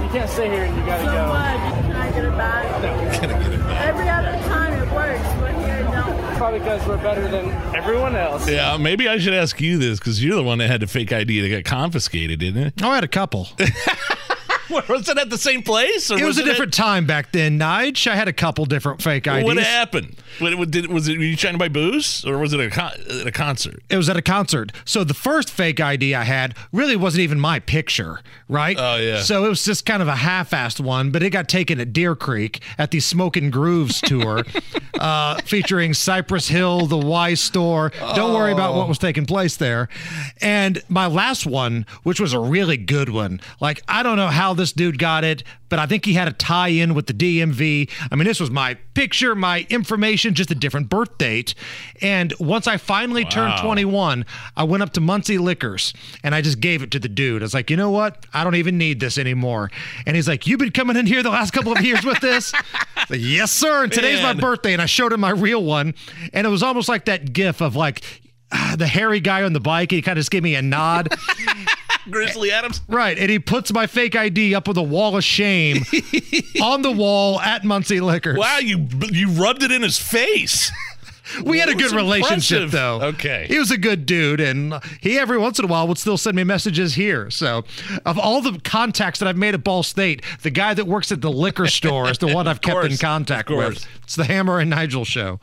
You can't stay here and you gotta go. So go. what? Can I get it back? No, Gonna get it back. Every other time it works, but here it don't. probably because we're better than everyone else. Yeah, maybe I should ask you this because you're the one that had the fake ID that got confiscated, didn't it? Oh, I had a couple. was it at the same place? Or it was, was a different time back then, Nige. I had a couple different fake IDs. What happened? What, what did, was it? Were you trying to buy booze, or was it a con- at a concert? It was at a concert. So the first fake ID I had really wasn't even my picture, right? Oh, yeah. So it was just kind of a half-assed one, but it got taken at Deer Creek at the Smoking Grooves tour, uh, featuring Cypress Hill, the Y Store. Don't worry about what was taking place there. And my last one, which was a really good one, like I don't know how this dude got it, but I think he had a tie-in with the DMV. I mean, this was my picture, my information, just a different birth date. And once I finally turned 21, I went up to Muncie Liquors and I just gave it to the dude. I was like, you know what? I don't even need this anymore. And he's like, you've been coming in here the last couple of years with this? Like, yes, sir. And today's my birthday. And I showed him my real one. And it was almost like that gif of like, ah, the hairy guy on the bike, he kind of just gave me a nod. Grizzly Adams. Right. And he puts my fake ID up on the wall of shame on the wall at Muncie Liquor. Wow, you you rubbed it in his face. We had a good relationship, impressive. though. Okay. He was a good dude, and he every once in a while would still send me messages here. So, of all the contacts that I've made at Ball State, the guy that works at the liquor store is the one I've kept in contact with. It's the Hammer and Nigel show.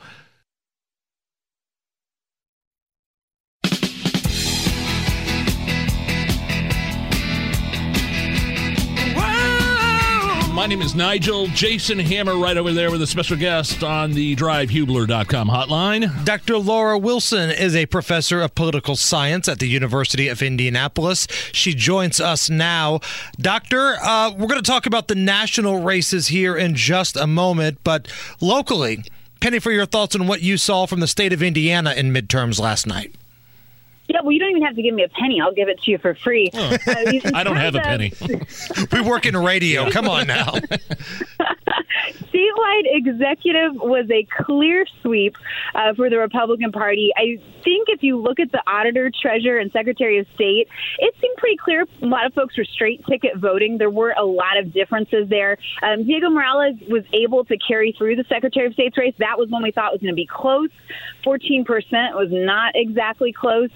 Name is Nigel. Jason Hammer right over there with a special guest on the drivehubler.com hotline. Dr. Laura Wilson is a professor of political science at the University of Indianapolis. She joins us now. Doctor, uh, we're going to talk about the national races here in just a moment, but locally, Penny, for your thoughts on what you saw from the state of Indiana in midterms last night. Yeah, well, you don't even have to give me a penny. I'll give it to you for free. Oh. Uh, I don't have a penny. we work in radio. Come on now. statewide executive was a clear sweep uh, for the Republican Party. I think if you look at the auditor, treasurer, and secretary of state, it seemed pretty clear. A lot of folks were straight ticket voting. There were a lot of differences there. Um, Diego Morales was able to carry through the secretary of state's race. That was one we thought was going to be close. 14% was not exactly close.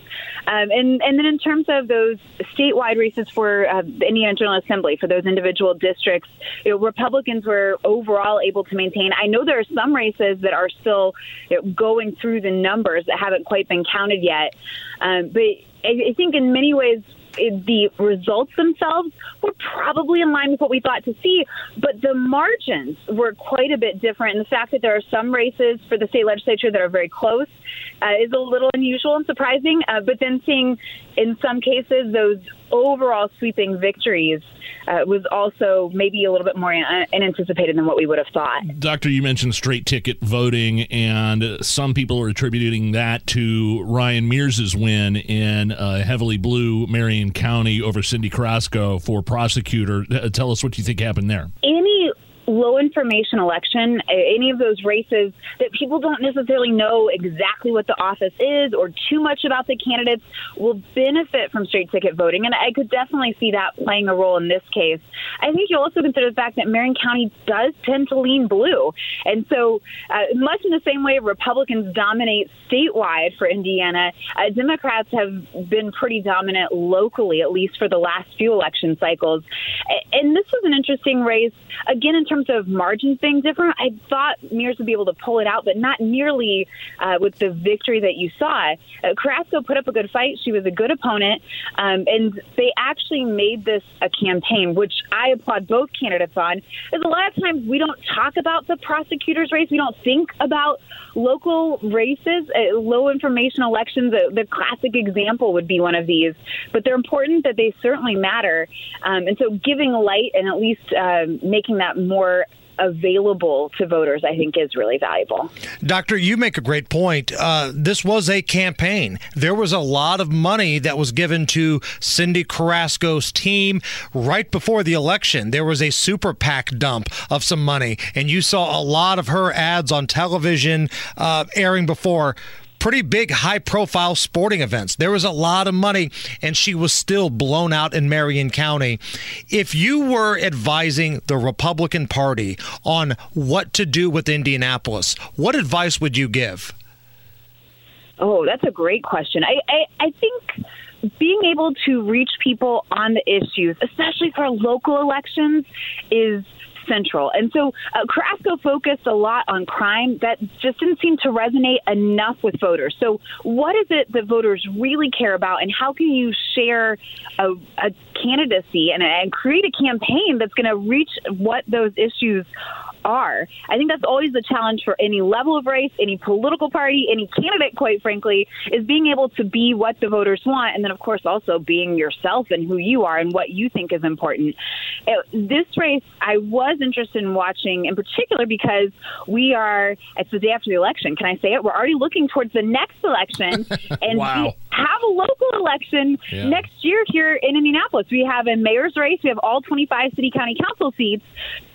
Um, and, and then in terms of those statewide races for uh, the Indiana General Assembly, for those individual districts, you know, Republicans were overall able to maintain. I know there are some races that are still you know, going through the numbers that haven't quite been counted yet. Um, but I, I think in many ways, it, the results themselves were probably in line with what we thought to see, but the margins were quite a bit different. And the fact that there are some races for the state legislature that are very close uh, is a little unusual and surprising. Uh, but then seeing in some cases those overall sweeping victories uh, was also maybe a little bit more uh, unanticipated than what we would have thought. Doctor, you mentioned straight ticket voting, and some people are attributing that to Ryan Mears's win in uh, heavily blue Marion County over Cyndi Carrasco for prosecutor. Uh, Tell us what you think happened there. any low information election, any of those races that people don't necessarily know exactly what the office is or too much about the candidates will benefit from straight ticket voting. And I could definitely see that playing a role in this case. I think you also consider the fact that Marion County does tend to lean blue. And so, uh, much in the same way Republicans dominate statewide for Indiana, uh, Democrats have been pretty dominant locally, at least for the last few election cycles. And this was an interesting race. Again, in terms of margins being different, I thought Mears would be able to pull it out, but not nearly uh, with the victory that you saw. Uh, Carrasco put up a good fight. She was a good opponent. Um, and they actually made this a campaign, which I applaud both candidates on. Because a lot of times we don't talk about the prosecutor's race. We don't think about local races, uh, low information elections. The, the classic example would be one of these. But they're important that they certainly matter. Um, and so giving light and at least uh, making that more available to voters, I think, is really valuable. Doctor, you make a great point. Uh, this was a campaign. There was a lot of money that was given to Cyndi Carrasco's team right before the election. There was a super PAC dump of some money, and you saw a lot of her ads on television uh, airing before pretty big high profile sporting events. There was a lot of money and she was still blown out in Marion County. If you were advising the Republican Party on what to do with Indianapolis, what advice would you give? Oh, that's a great question. I, I, I think being able to reach people on the issues, especially for local elections, is central. And so uh, Carrasco focused a lot on crime that just didn't seem to resonate enough with voters. So, what is it that voters really care about, and how can you share a, a candidacy and, and create a campaign that's going to reach what those issues are. I think that's always the challenge for any level of race, any political party, any candidate, quite frankly, is being able to be what the voters want. And then, of course, also being yourself and who you are and what you think is important. Uh, this race, I was interested in watching in particular because we are, it's the day after the election. Can I say it? We're already looking towards the next election. And wow. we have a local election Yeah. next year here in Indianapolis. We have a mayor's race, we have all 25 city county council seats.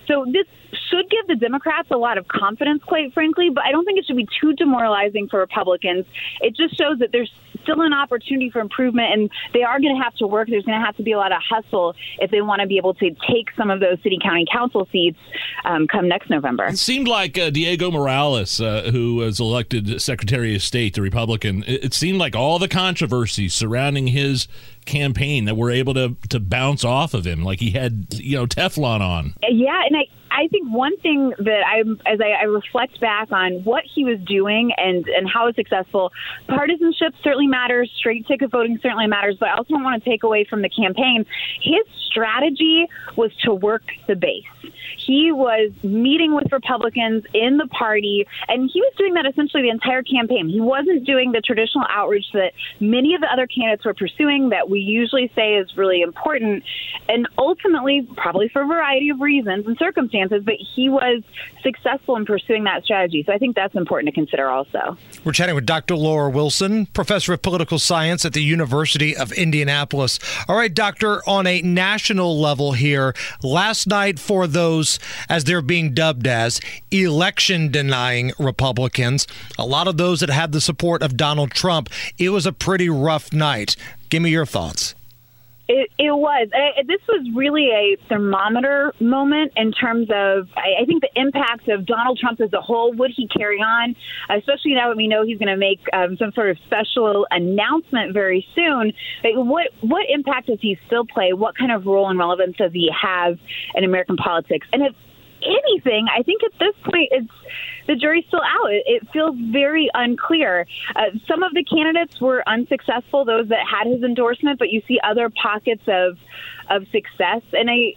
So this should give the Democrats a lot of confidence, quite frankly, but I don't think it should be too demoralizing for Republicans. It just shows that there's still an opportunity for improvement, and they are going to have to work. There's going to have to be a lot of hustle if they want to be able to take some of those city county council seats um, come next November. It seemed like uh, Diego Morales, uh, who was elected Secretary of State, the Republican, it, it seemed like all the controversies surrounding his campaign that were able to to bounce off of him, like he had you know Teflon on. Yeah, and I I think one thing that I as I, I reflect back on what he was doing and and how successful, partisanship certainly matters, straight ticket voting certainly matters, but I also don't want to take away from the campaign. His strategy was to work the base. He was meeting with Republicans in the party, and he was doing that essentially the entire campaign. He wasn't doing the traditional outreach that many of the other candidates were pursuing that we usually say is really important. And ultimately, probably for a variety of reasons and circumstances, but he was successful in pursuing that strategy. So I think that's important to consider also. We're chatting with Dr. Laura Wilson, professor of political science at the University of Indianapolis. All right, doctor, on a national level here, last night for those, as they're being dubbed as, election denying Republicans, a lot of those that had the support of Donald Trump, it was a pretty rough night. Give me your thoughts. It, it was. I, this was really a thermometer moment in terms of, I, I think, the impact of Donald Trump as a whole. Would he carry on, especially now that we know he's going to make um, some sort of special announcement very soon? Like, what what impact does he still play? What kind of role and relevance does he have in American politics? And if anything, I think at this point it's the jury's still out. It, it feels very unclear. Uh, some of the candidates were unsuccessful; those that had his endorsement, but you see other pockets of of success, and I.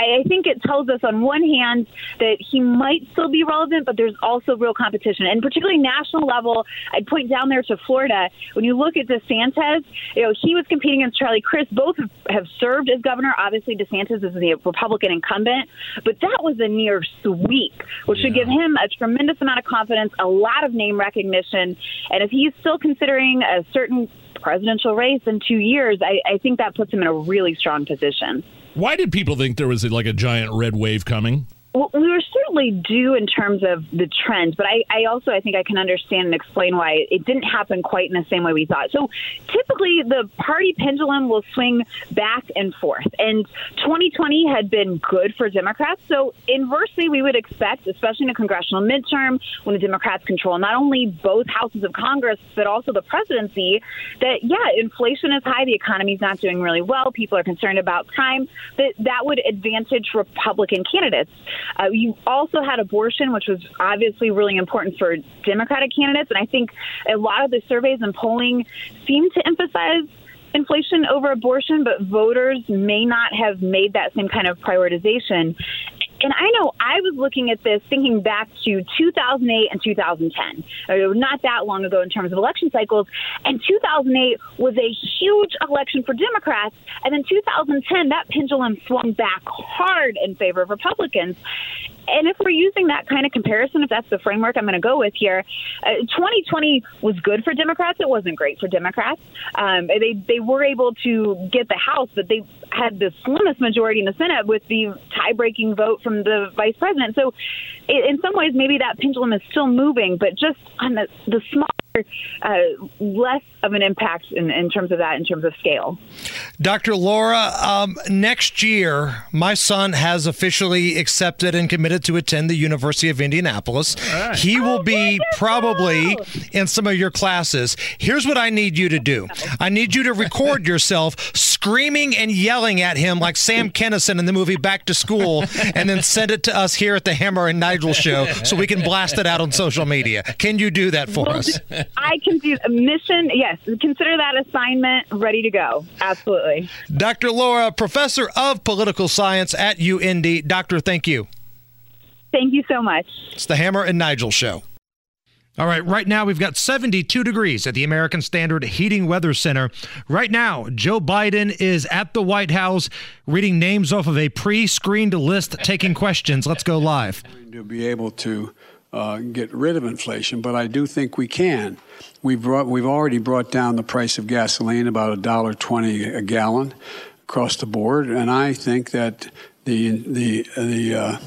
I think it tells us on one hand that he might still be relevant, but there's also real competition, and particularly national level. I'd point down there to Florida. When you look at DeSantis, you know he was competing against Charlie Crist. Both have- served as governor. Obviously, DeSantis is the Republican incumbent, but that was a near sweep, which should give him a tremendous amount of confidence, a lot of name recognition, and if he's still considering a certain presidential race in two years, I, I think that puts him in a really strong position. Why did people think there was like a giant red wave coming? Well, we were certainly due in terms of the trends, but I, I also I think I can understand and explain why it didn't happen quite in the same way we thought. So typically the party pendulum will swing back and forth, and 2020 had been good for Democrats. So inversely, we would expect, especially in a congressional midterm, when the Democrats control not only both houses of Congress but also the presidency, that yeah, inflation is high, the economy's not doing really well, people are concerned about crime. That that would advantage Republican candidates. Uh, you also had abortion, which was obviously really important for Democratic candidates. And I think a lot of the surveys and polling seem to emphasize inflation over abortion, but voters may not have made that same kind of prioritization. And I know I was looking at this thinking back to 2008 and 2010, uh, not that long ago in terms of election cycles. And 2008 was a huge election for Democrats. And then 2010, that pendulum swung back hard in favor of Republicans. And if we're using that kind of comparison, if that's the framework I'm going to go with here, uh, 2020 was good for Democrats. It wasn't great for Democrats. Um, they they were able to get the House, but they had the slimmest majority in the Senate with the tie-breaking vote from the vice president. So, in some ways, maybe that pendulum is still moving, but just on the the small uh, less of an impact in, in terms of that, in terms of scale. Dr. Laura, um, next year, my son has officially accepted and committed to attend the University of Indianapolis. Right. He will be probably in some of your classes. Here's what I need you to do I need you to record yourself screaming and yelling at him like Sam Kinison in the movie Back to School, and then send it to us here at the Hammer and Nigel show so we can blast it out on social media. Can you do that for us? I can do a mission. Yes, consider that assignment ready to go. Absolutely. Dr. Laura, professor of political science at UND. Doctor, thank you. Thank you so much. It's the Hammer and Nigel show. All right, right now we've got 72 degrees at the American Standard Heating Weather Center. Right now, Joe Biden is at the White House reading names off of a pre screened list, taking questions. Let's go live. To be able to uh, get rid of inflation, but I do think we can. We've brought, we've already brought down the price of gasoline about a dollar twenty a gallon across the board, and I think that the the the uh,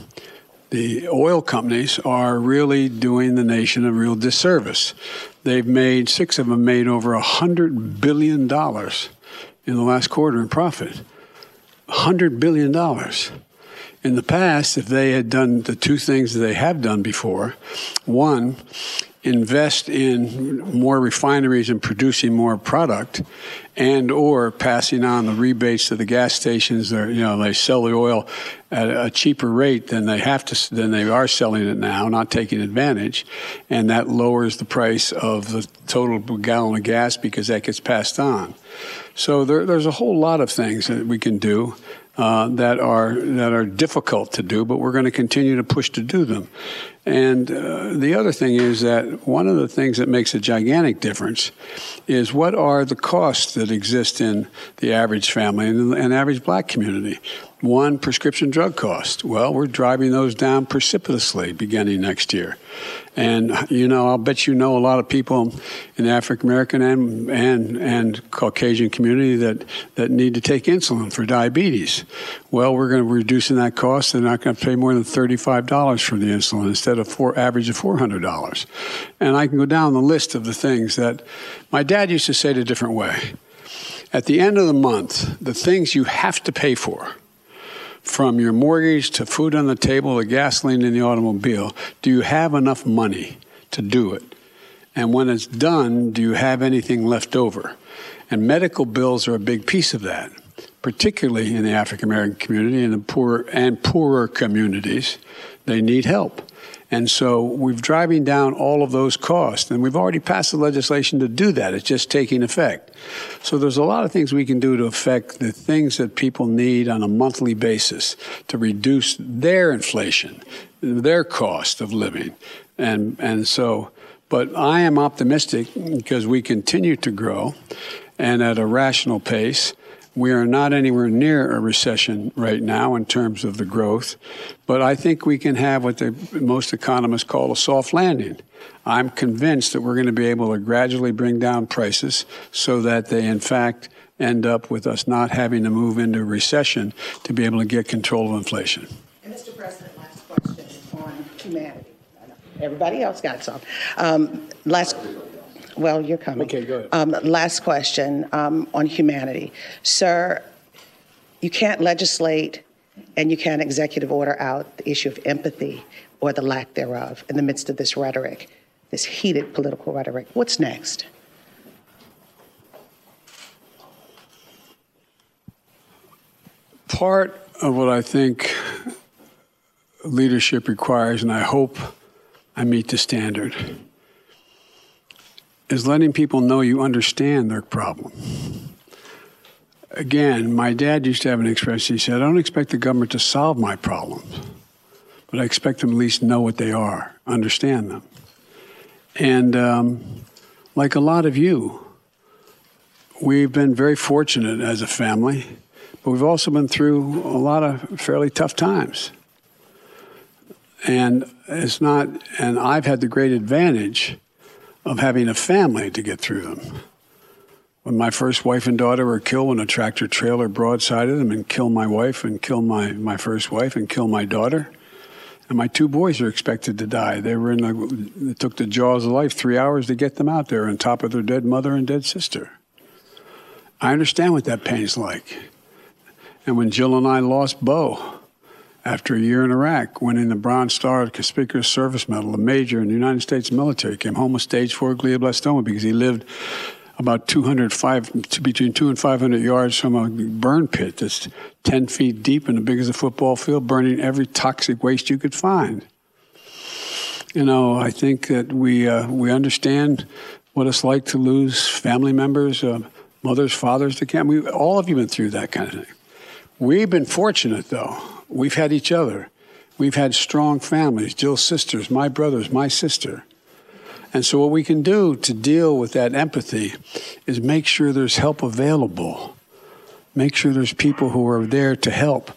the oil companies are really doing the nation a real disservice. They've made six of them made over a hundred billion dollars in the last quarter in profit. Hundred billion dollars. In the past, if they had done the two things they have done before, one, invest in more refineries and producing more product and or passing on the rebates to the gas stations that you know they sell the oil at a cheaper rate than they have to than they are selling it now not taking advantage and that lowers the price of the total gallon of gas because that gets passed on so there, there's a whole lot of things that we can do uh, that are that are difficult to do, but we're going to continue to push to do them. And uh, the other thing is that one of the things that makes a gigantic difference is what are the costs that exist in the average family and the average black community. One, prescription drug cost. Well, we're driving those down precipitously beginning next year. And, you know, I'll bet you know a lot of people in the African American and, and, and Caucasian community that, that need to take insulin for diabetes. Well, we're going to be reducing that cost. They're not going to pay more than $35 for the insulin instead of four, average of $400. And I can go down the list of the things that my dad used to say it a different way. At the end of the month, the things you have to pay for, from your mortgage to food on the table to gasoline in the automobile, do you have enough money to do it? And when it's done, do you have anything left over? And medical bills are a big piece of that, particularly in the African American community and the poor and poorer communities. They need help. And so we're driving down all of those costs. And we've already passed the legislation to do that. It's just taking effect. So there's a lot of things we can do to affect the things that people need on a monthly basis to reduce their inflation, their cost of living. And, and so, but I am optimistic because we continue to grow and at a rational pace. We are not anywhere near a recession right now in terms of the growth, but I think we can have what the, most economists call a soft landing. I'm convinced that we're going to be able to gradually bring down prices so that they, in fact, end up with us not having to move into recession to be able to get control of inflation. And Mr. President, last question on humanity. Everybody else got some. Um, last. Well, you're coming. Okay, go ahead. Um, last question um, on humanity. Sir, you can't legislate and you can't executive order out the issue of empathy or the lack thereof in the midst of this rhetoric, this heated political rhetoric. What's next? Part of what I think leadership requires, and I hope I meet the standard, is letting people know you understand their problem. Again, my dad used to have an expression. He said, I don't expect the government to solve my problems, but I expect them at least know what they are, understand them. And um, like a lot of you, we've been very fortunate as a family, but we've also been through a lot of fairly tough times. And it's not, and I've had the great advantage of having a family to get through them. When my first wife and daughter were killed when a tractor trailer broadsided them and killed my wife and killed my, my first wife and killed my daughter, And my two boys are expected to die. They were in the, it took the jaws of life three hours to get them out there on top of their dead mother and dead sister. I understand what that pain's like. And when Jill and I lost Bo after a year in Iraq, winning the Bronze Star Conspicuous Service Medal, a major in the United States military, came home with stage four glioblastoma because he lived about 205, between two and 500 yards from a burn pit that's 10 feet deep and as big as a football field, burning every toxic waste you could find. You know, I think that we uh, we understand what it's like to lose family members, uh, mothers, fathers to cancer. We all of you been through that kind of thing. We've been fortunate though. We've had each other. We've had strong families. Jill's sisters, my brothers, my sister. And so, what we can do to deal with that empathy is make sure there's help available. Make sure there's people who are there to help,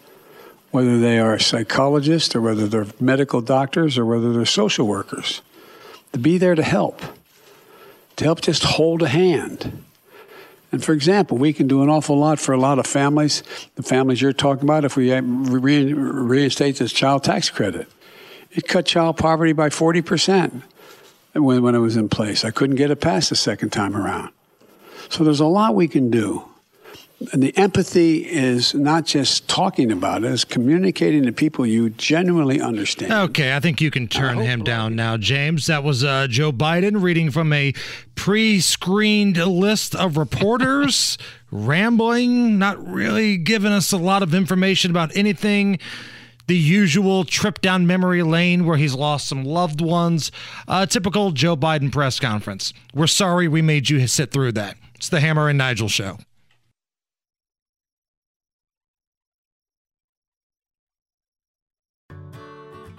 whether they are psychologists or whether they're medical doctors or whether they're social workers, to be there to help, to help just hold a hand. And for example, we can do an awful lot for a lot of families, the families you're talking about, if we reinstate this child tax credit. It cut child poverty by 40% when, when it was in place. I couldn't get it passed the second time around. So there's a lot we can do. And the empathy is not just talking about it, it's communicating to people you genuinely understand. Okay, I think you can turn him down now, James. That was uh, Joe Biden reading from a pre screened list of reporters, rambling, not really giving us a lot of information about anything the usual trip down memory lane where he's lost some loved ones. A typical Joe Biden press conference. We're sorry we made you sit through that. It's the Hammer and Nigel show.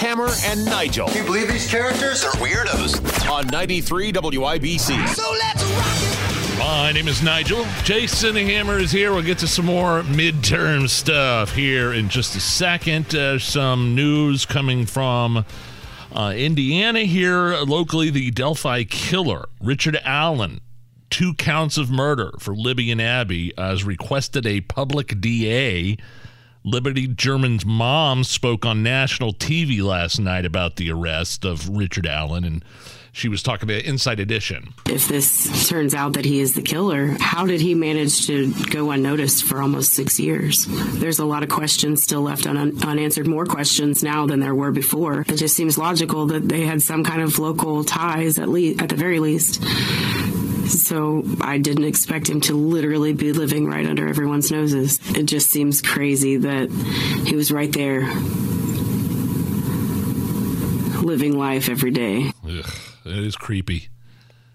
Hammer and Nigel. Can you believe these characters are weirdos? On 93 WIBC. So let's rock it. My name is Nigel. Jason Hammer is here. We'll get to some more midterm stuff here in just a second. Uh, some news coming from uh, Indiana here. Locally, the Delphi killer, Richard Allen, two counts of murder for Libby and Abby, has requested a public DA. Liberty German's mom spoke on national TV last night about the arrest of Richard Allen, and she was talking to Inside Edition. If this turns out that he is the killer, how did he manage to go unnoticed for almost six years? There's a lot of questions still left un- unanswered, more questions now than there were before. It just seems logical that they had some kind of local ties, at least, at the very least. So I didn't expect him to literally be living right under everyone's noses. It just seems crazy that he was right there living life every day. Ugh, it is creepy.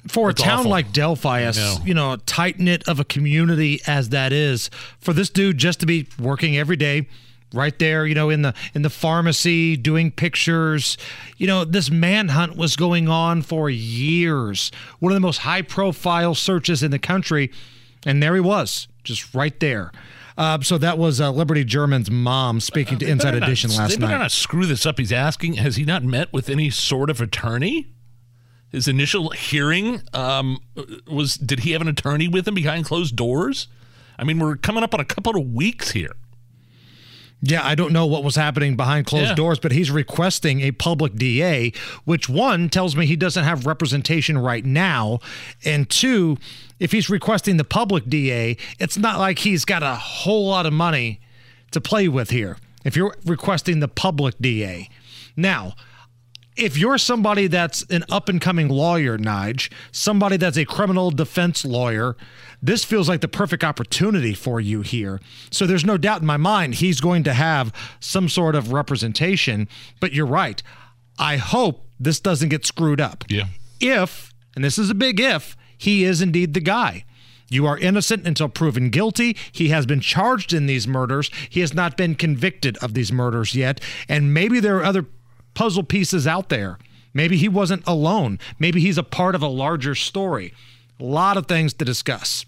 for It's a town awful. like Delphi, as know. you know, tight knit of a community as that is, for this dude just to be working every day, right there, you know, in the in the pharmacy doing pictures, you know, this manhunt was going on for years. One of the most high profile searches in the country, and there he was, just right there. Uh, so that was uh, Liberty German's mom speaking to Inside better not- Edition last they better night. not screw this up. He's asking, has he not met with any sort of attorney? His initial hearing um, was, did he have an attorney with him behind closed doors? I mean, we're coming up on a couple of weeks here. Yeah, I don't know what was happening behind closed Yeah. doors, but he's requesting a public DA, which one tells me he doesn't have representation right now. And two, if he's requesting the public DA, it's not like he's got a whole lot of money to play with here. If you're requesting the public DA. Now, if you're somebody that's an up and coming lawyer, Nige, somebody that's a criminal defense lawyer, this feels like the perfect opportunity for you here. So there's no doubt in my mind he's going to have some sort of representation. But you're right. I hope this doesn't get screwed up. Yeah. If, and this is a big if, he is indeed the guy. You are innocent until proven guilty. He has been charged in these murders. He has not been convicted of these murders yet. And maybe there are other puzzle pieces out there. Maybe he wasn't alone. Maybe he's a part of a larger story. A lot of things to discuss.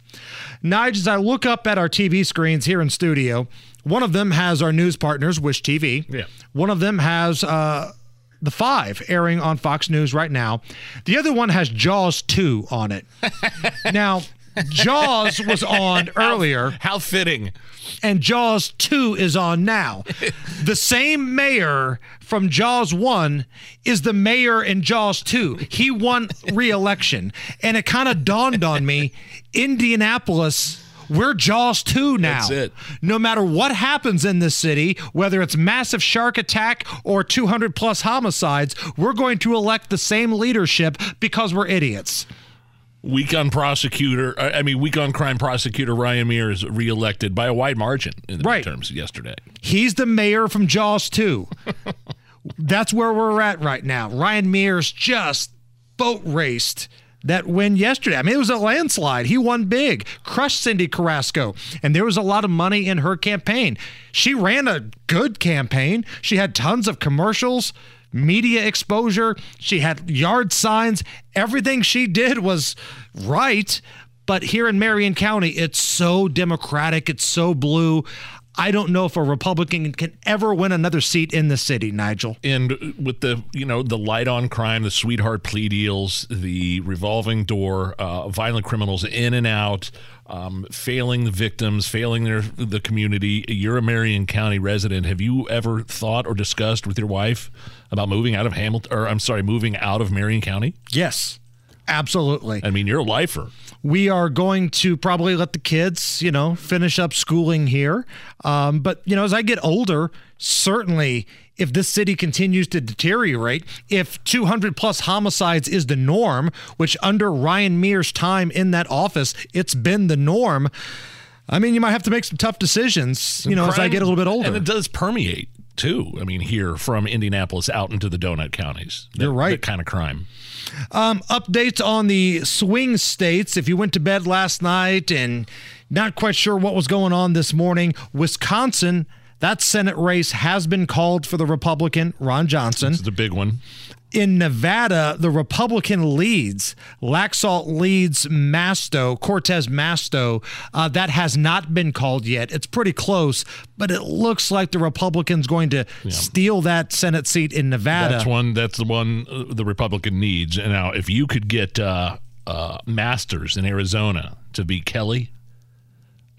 Nige, as I look up at our TV screens here in studio, one of them has our news partners, Wish TV. Yeah. One of them has uh, the Five airing on Fox News right now. The other one has Jaws 2 on it. now, Jaws was on earlier. How fitting. And Jaws 2 is on now. the same mayor from Jaws 1 is the mayor in Jaws 2. He won re election. And it kind of dawned on me Indianapolis. We're Jaws 2 now. That's it. No matter what happens in this city, whether it's massive shark attack or 200 plus homicides, we're going to elect the same leadership because we're idiots. Week on prosecutor, I mean, week on crime prosecutor Ryan Mears reelected by a wide margin in the Right. midterms yesterday. He's the mayor from Jaws 2. That's where we're at right now. Ryan Mears just boat raced that win yesterday. I mean, it was a landslide. He won big, crushed Cyndi Carrasco, and there was a lot of money in her campaign. She ran a good campaign. She had tons of commercials, media exposure, she had yard signs. Everything she did was right. But here in Marion County, it's so Democratic, it's so blue. I don't know if a Republican can ever win another seat in the city, Nigel. And with the you know the light on crime, the sweetheart plea deals, the revolving door, uh, violent criminals in and out, um, failing the victims, failing their the community. You're a Marion County resident. Have you ever thought or discussed with your wife about moving out of Hamilton, or I'm sorry, moving out of Marion County? Yes, absolutely. I mean, you're a lifer. We are going to probably let the kids, you know, finish up schooling here. Um, but, you know, as I get older, certainly if this city continues to deteriorate, if 200 plus homicides is the norm, which under Ryan Mears' time in that office, it's been the norm. I mean, you might have to make some tough decisions, you know, as I get a little bit older. and it does permeate too. I mean, here from Indianapolis out into the donut counties. That- You're right. That kind of crime. Um, updates on the swing states. If you went to bed last night and not quite sure what was going on this morning, Wisconsin, that Senate race has been called for the Republican Ron Johnson. It's a big one. In Nevada, the Republican leads. Laxalt leads Masto, Cortez Masto. Uh, that has not been called yet. It's pretty close, but it looks like the Republicans going to steal that Senate seat in Nevada. That's one. That's the one uh, the Republican needs. And now, if you could get uh, uh, Masters in Arizona to beat Kelly,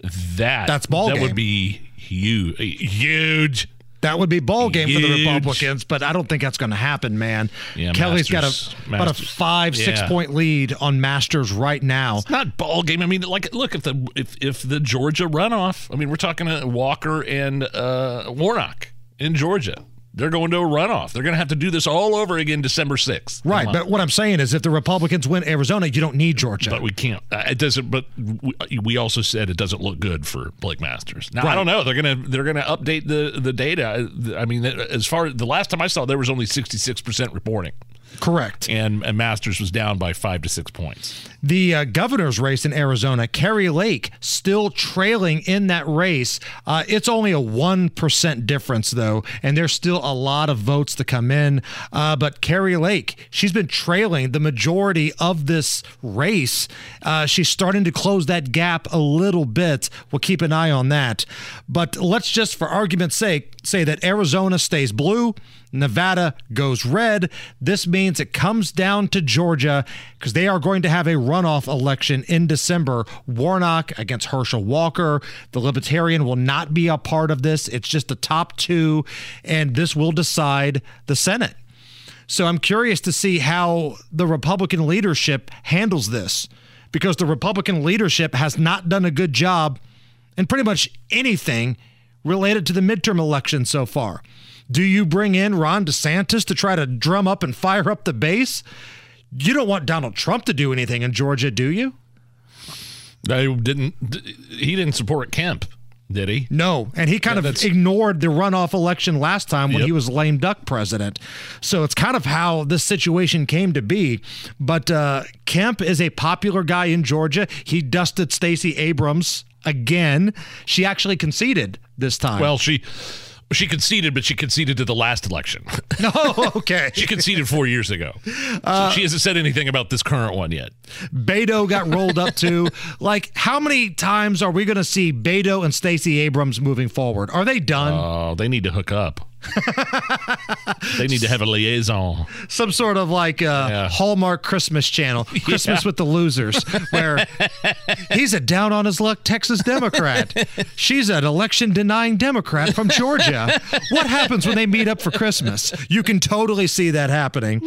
that That's ball That game. would be huge. Huge. That would be ball game for the Republicans, but I don't think that's going to happen, man. Yeah, Kelly's Masters- got a about a five six point lead on Masters right now. It's not ball game. I mean, like, look if the if if the Georgia runoff. I mean, we're talking Walker and uh, Warnock in Georgia. They're going to a runoff. They're going to have to do this all over again December sixth. Right, but what I'm saying is, if the Republicans win Arizona, you don't need Georgia. But we can't. Uh, It doesn't. But we, we also said it doesn't look good for Blake Masters. Now I don't know. They're gonna they're gonna update the the data. I mean, as far as the last time I saw, there was only sixty six percent reporting. Correct. And, and Masters was down by five to six points. The uh, governor's race in Arizona, Kari Lake still trailing in that race. Uh, it's only a 1% difference, though, and there's still a lot of votes to come in. Uh, but Kari Lake, she's been trailing the majority of this race. Uh, she's starting to close that gap a little bit. We'll keep an eye on that. But let's just, for argument's sake, say that Arizona stays blue. Nevada goes red. This means it comes down to Georgia because they are going to have a runoff election in December. Warnock against Herschel Walker. The Libertarian will not be a part of this. It's just the top two, and this will decide the Senate. So I'm curious to see how the Republican leadership handles this because the Republican leadership has not done a good job in pretty much anything related to the midterm election so far. Do you bring in Ron DeSantis to try to drum up and fire up the base? You don't want Donald Trump to do anything in Georgia, do you? I didn't. He didn't support Kemp, did he? No, and he kind Yeah, of ignored the runoff election last time when Yep. he was lame duck president. So it's kind of how this situation came to be. But uh, Kemp is a popular guy in Georgia. He dusted Stacey Abrams again. She actually conceded this time. Well, she she conceded, but she conceded to the last election. no, okay. she conceded four years ago. Uh, so she hasn't said anything about this current one yet. Beto got rolled up to. Like, how many times are we going to see Beto and Stacey Abrams moving forward? Are they done? Oh, they need to hook up. They need to have a liaison. Some sort of like uh, Hallmark Christmas channel, Christmas Yeah. with the Losers, where he's a down on his luck Texas Democrat. She's an election denying Democrat from Georgia. What happens when they meet up for Christmas? You can totally see that happening.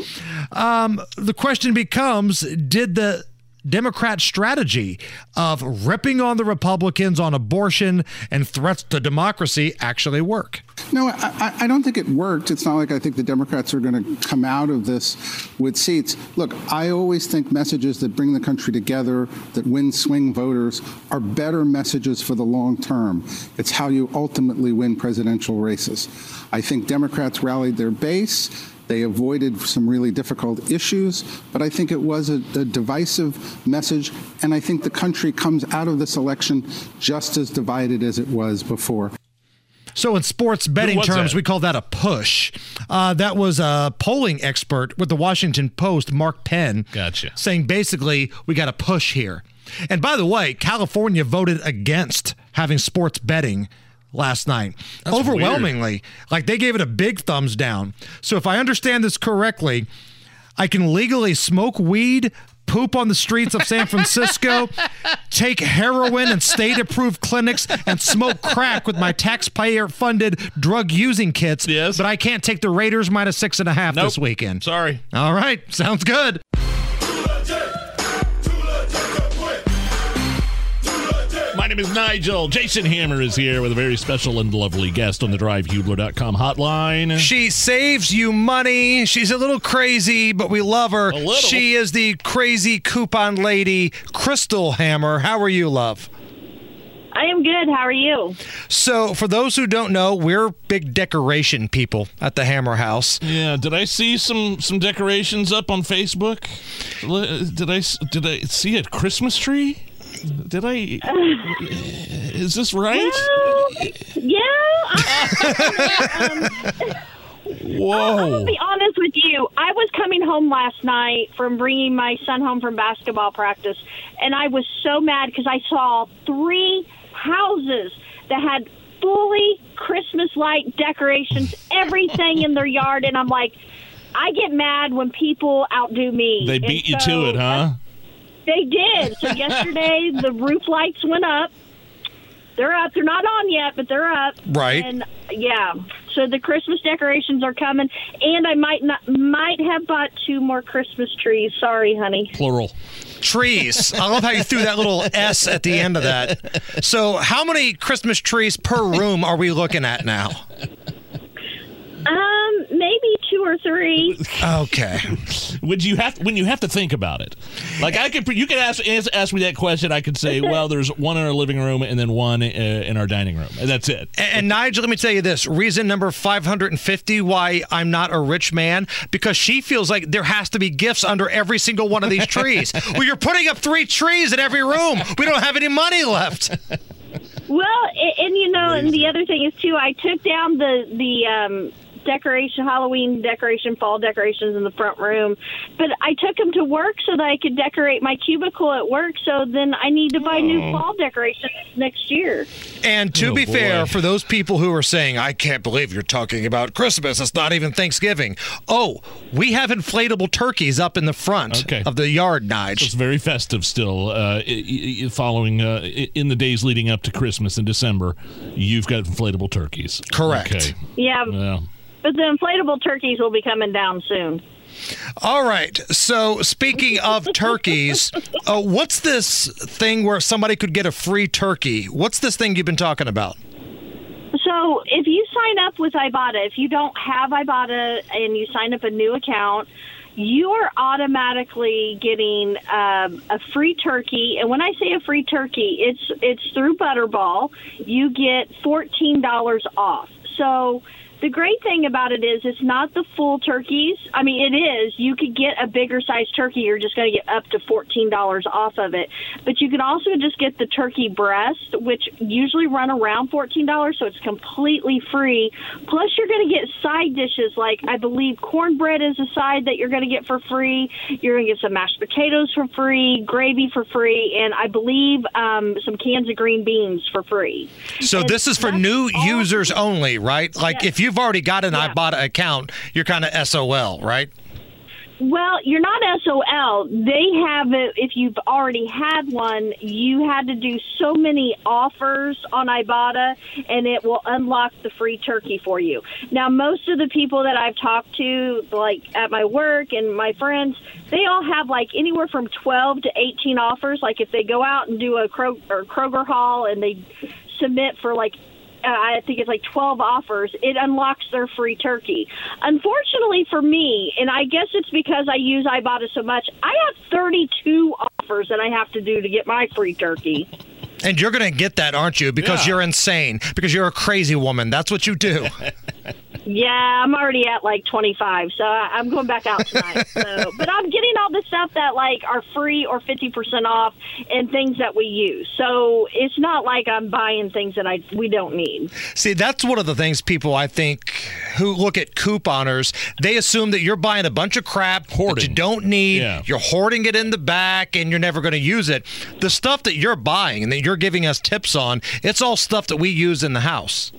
Um, the question becomes Did the Democrat strategy of ripping on the Republicans on abortion and threats to democracy actually work? No, I, I- don't think it worked. It's not like I think the Democrats are going to come out of this with seats. Look, I always think messages that bring the country together, that win swing voters, are better messages for the long term. It's how you ultimately win presidential races. I think Democrats rallied their base. They avoided some really difficult issues, but I think it was a, a divisive message, and I think the country comes out of this election just as divided as it was before. So, in sports betting terms, that? we call that a push. Uh, that was a polling expert with the Washington Post, Mark Penn. Gotcha. Saying basically, we got a push here. And by the way, California voted against having sports betting last night. That's Overwhelmingly. Like they gave it a big thumbs down. So, if I understand this correctly, I can legally smoke weed, poop on the streets of San Francisco, take heroin in state approved clinics, and smoke crack with my taxpayer funded drug using kits. Yes. But I can't take the Raiders minus six and a half this weekend. Sorry. All right. Sounds good. Name is Nigel. Jason Hammer is here with a very special and lovely guest on the drivehubler.com hotline. She saves you money. She's a little crazy, but we love her. little. She is the crazy coupon lady, Crystal Hammer. How are you, love? I am good. How are you? So, for those who don't know, we're big decoration people at the Hammer House. Yeah, did I see some some decorations up on Facebook? L- Did I s- did I see a Christmas tree? Did I? Is this right? Yeah. I- um, Whoa. I'm gonna be honest with you. I was coming home last night from bringing my son home from basketball practice, and I was so mad because I saw three houses that had fully Christmas light decorations, everything in their yard, and I'm like, I get mad when people outdo me. They And beat you so to it, huh? They did. So yesterday the roof lights went up. They're up. They're not on yet, but they're up. Right. And yeah. So the Christmas decorations are coming, and I might not might have bought two more Christmas trees. Sorry, honey. Plural. Trees. I love how you threw that little S at the end of that. So, how many Christmas trees per room are we looking at now? Um, maybe two or three. Okay. Would you have when you have to think about it? Like I could, you could ask ask, ask me that question. I could say, well, there's one in our living room and then one uh, in our dining room, and that's it. And, and Nigel, let me tell you this reason number 550 why I'm not a rich man, because she feels like there has to be gifts under every single one of these trees. well, you're putting up three trees in every room. We don't have any money left. Well, and, and you know, and the other thing is too, I took down the the um decoration, Halloween decoration, fall decorations in the front room, but I took them to work so that I could decorate my cubicle at work. So then I need to buy new Oh. fall decorations next year. And to Oh, be boy. fair, for those people who are saying, I can't believe you're talking about Christmas, it's not even Thanksgiving. Oh, we have inflatable turkeys up in the front okay. of the yard, Nige. It's very festive still. Uh, i- i- following uh, in the days leading up to Christmas in December, you've got inflatable turkeys. Correct. Okay. Yeah, Yeah. But the inflatable turkeys will be coming down soon. All right. So, speaking of turkeys, uh, what's this thing where somebody could get a free turkey? What's this thing you've been talking about? So if you sign up with Ibotta, if you don't have Ibotta and you sign up a new account, you are automatically getting um, a free turkey. And when I say a free turkey, it's it's through Butterball. You get fourteen dollars off. So the great thing about it is it's not the full turkeys. I mean, it is. You could get a bigger size turkey. You're just going to get up to $14 off of it. But you can also just get the turkey breast, which usually run around $14, so it's completely free. Plus, you're going to get side dishes like I believe cornbread is a side that you're going to get for free. You're going to get some mashed potatoes for free, gravy for free, and I believe um, some cans of green beans for free. So And this is for new users only, right? Like if you've already got an Yeah. Ibotta account, you're kind of SOL, right? Well, you're not SOL. They have it. If you've already had one, you had to do so many offers on Ibotta, and it will unlock the free turkey for you. Now, most of the people that I've talked to, like at my work and my friends, they all have like anywhere from 12 to 18 offers. Like if they go out and do a Kroger, or Kroger haul and they submit for like uh, I think it's like 12 offers, it unlocks their free turkey. Unfortunately for me, and I guess it's because I use Ibotta so much, I have 32 offers that I have to do to get my free turkey. And you're going to get that, aren't you? Because Yeah. you're insane. Because you're a crazy woman. That's what you do. Yeah, I'm already at like 25, so I- I'm going back out tonight. So, but I'm getting all the stuff that like are free or 50% off and things that we use. So it's not like I'm buying things that I we don't need. See, that's one of the things people I think who look at couponers, they assume that you're buying a bunch of crap that you don't need. Yeah. You're hoarding it in the back and you're never going to use it. The stuff that you're buying and that you're giving us tips on, it's all stuff that we use in the house.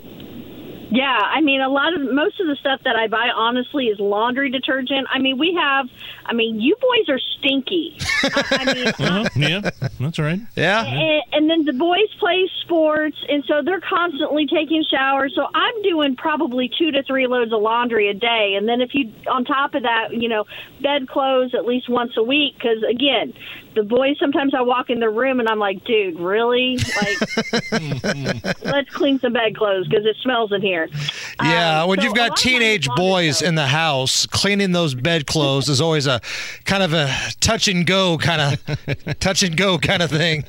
Yeah, I mean, a lot of most of the stuff that I buy, honestly, is laundry detergent. I mean, we have. I mean, you boys are stinky. I, I mean, Uh-huh. yeah, that's right. Yeah. and, and then the boys play sports, and so they're constantly taking showers. So I'm doing probably two to three loads of laundry a day, and then if you, on top of that, you know, bed clothes at least once a week. Because again, the boys sometimes I walk in the room and I'm like, dude, really? Like, let's clean some bed clothes because it smells in here. Yeah, um, when so you've got teenage boys in the house, cleaning those bedclothes is always a kind of a touch and go kind of touch and go kind of thing.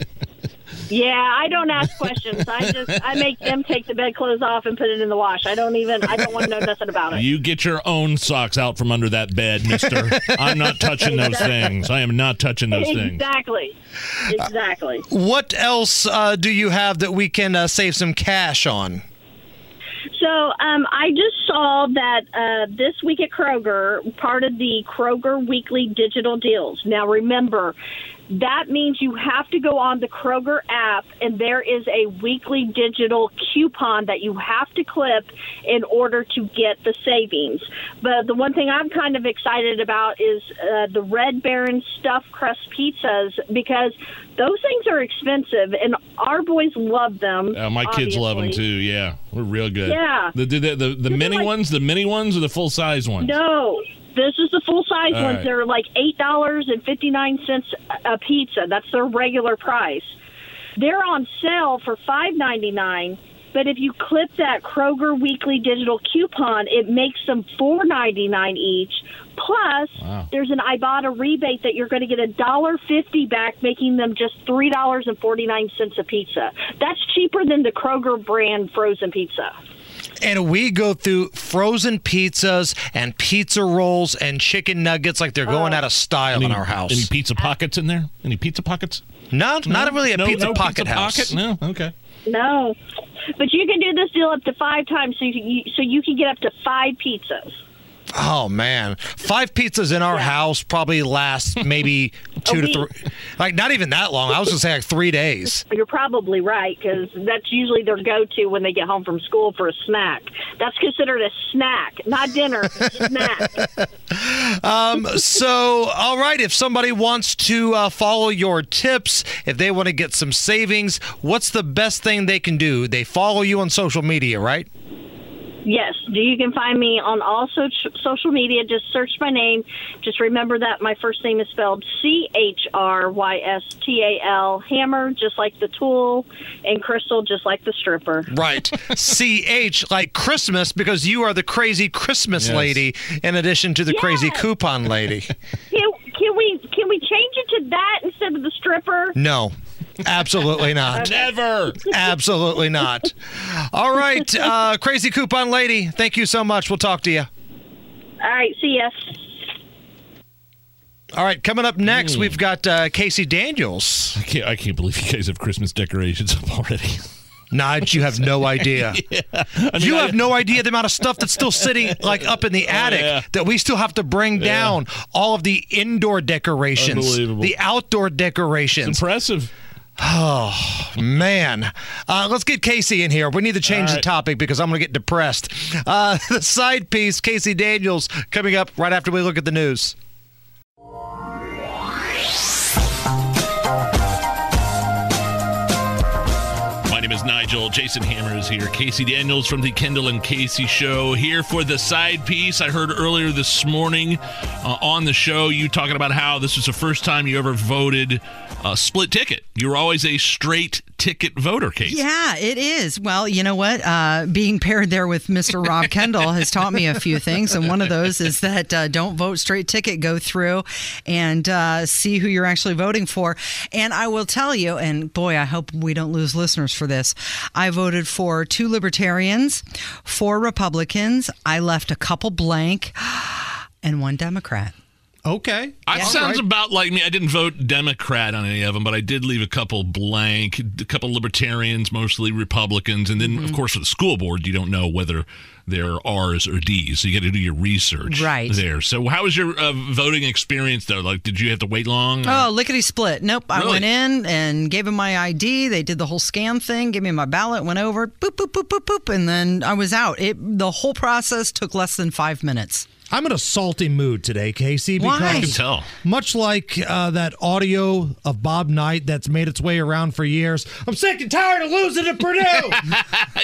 Yeah, I don't ask questions. I just I make them take the bedclothes off and put it in the wash. I don't even I don't want to know nothing about it. You get your own socks out from under that bed, mister. I'm not touching those Exactly. things. I am not touching those things. Exactly. Exactly. What else uh, do you have that we can uh, save some cash on? So um, I just saw that uh, this week at Kroger, part of the Kroger weekly digital deals. Now remember, that means you have to go on the Kroger app, and there is a weekly digital coupon that you have to clip in order to get the savings. But the one thing I'm kind of excited about is uh, the Red Baron stuffed crust pizzas because those things are expensive, and our boys love them. Uh, my kids love them too. Yeah, we're real good. Yeah. The the the, the, the mini ones, the mini ones, or the full size ones. No, this is the full size All ones. right. They're like eight dollars and fifty nine cents a pizza. That's their regular price. They're on sale for five ninety nine. But if you clip that Kroger weekly digital coupon, it makes them four ninety nine each. Plus, Wow. there's an Ibotta rebate that you're going to get a dollar fifty back, making them just three dollars and forty nine cents a pizza. That's cheaper than the Kroger brand frozen pizza. And we go through frozen pizzas and pizza rolls and chicken nuggets like they're going oh. out of style in our house. Any pizza pockets in there? Any pizza pockets? No, not really a no, pizza no pocket pizza house. Pocket? No, okay. No, but you can do this deal up to five times, so you, can- you so you can get up to five pizzas. Oh man, five pizzas in our house probably last maybe two to three, like not even that long. I was gonna say like three days. You're probably right because that's usually their go-to when they get home from school for a snack. That's considered a snack, not dinner. snack. Um, so, all right, if somebody wants to uh, follow your tips, if they want to get some savings, what's the best thing they can do? They follow you on social media, right? Yes, you can find me on all so- social media. Just search my name. Just remember that my first name is spelled C H R Y S T A L, Hammer, just like the tool, and Crystal, just like the stripper. Right. C H like Christmas because you are the crazy Christmas Yes. lady in addition to the crazy coupon lady. Can, can we can we change it to that instead of the stripper? No. Absolutely not. Never. Absolutely not. All right, uh, crazy coupon lady. Thank you so much. We'll talk to you. All right, see ya. All right, coming up Hmm. next, we've got uh, Casey Daniels. I can't, I can't believe you guys have Christmas decorations up already. Nige, you have no idea. Yeah. you have no idea the amount of stuff that's still sitting like up in the attic Oh, yeah. that we still have to bring Yeah. down. All of the indoor decorations, Unbelievable. the outdoor decorations. impressive. Oh man, uh, let's get Casey in here. We need to change the topic because I'm going to get depressed. Uh, the side piece, Casey Daniels, coming up right after we look at the news. Nigel. Jason Hammer is here. Casey Daniels from the Kendall and Casey Show here for the side piece. I heard earlier this morning uh, on the show you talking about how this was the first time you ever voted uh, split ticket. You were always a straight ticket voter, case. Yeah, it is. Well, you know what? Uh, being paired there with Mr. Rob Kendall has taught me a few things, and one of those is that uh, don't vote straight ticket. Go through and uh, see who you're actually voting for. And I will tell you, and boy, I hope we don't lose listeners for this. I voted for two libertarians, four Republicans. I left a couple blank, and one Democrat. Okay. That sounds about like me. I didn't vote Democrat on any of them, but I did leave a couple blank, a couple libertarians, mostly Republicans. And then, Mm-hmm. of course, for the school board, you don't know whether they're R's or D's. So you got to do your research Right. there. So, how was your uh, voting experience, though? Like, did you have to wait long? or- Oh, lickety split. Nope. I went in and gave them my ID. They did the whole scan thing, gave me my ballot, went over, boop, boop, boop, boop, boop, and then I was out. It the whole process took less than five minutes. I'm in a salty mood today, Casey. Why? Because I can tell. Much like uh, that audio of Bob Knight that's made its way around for years. I'm sick and tired of losing to Purdue.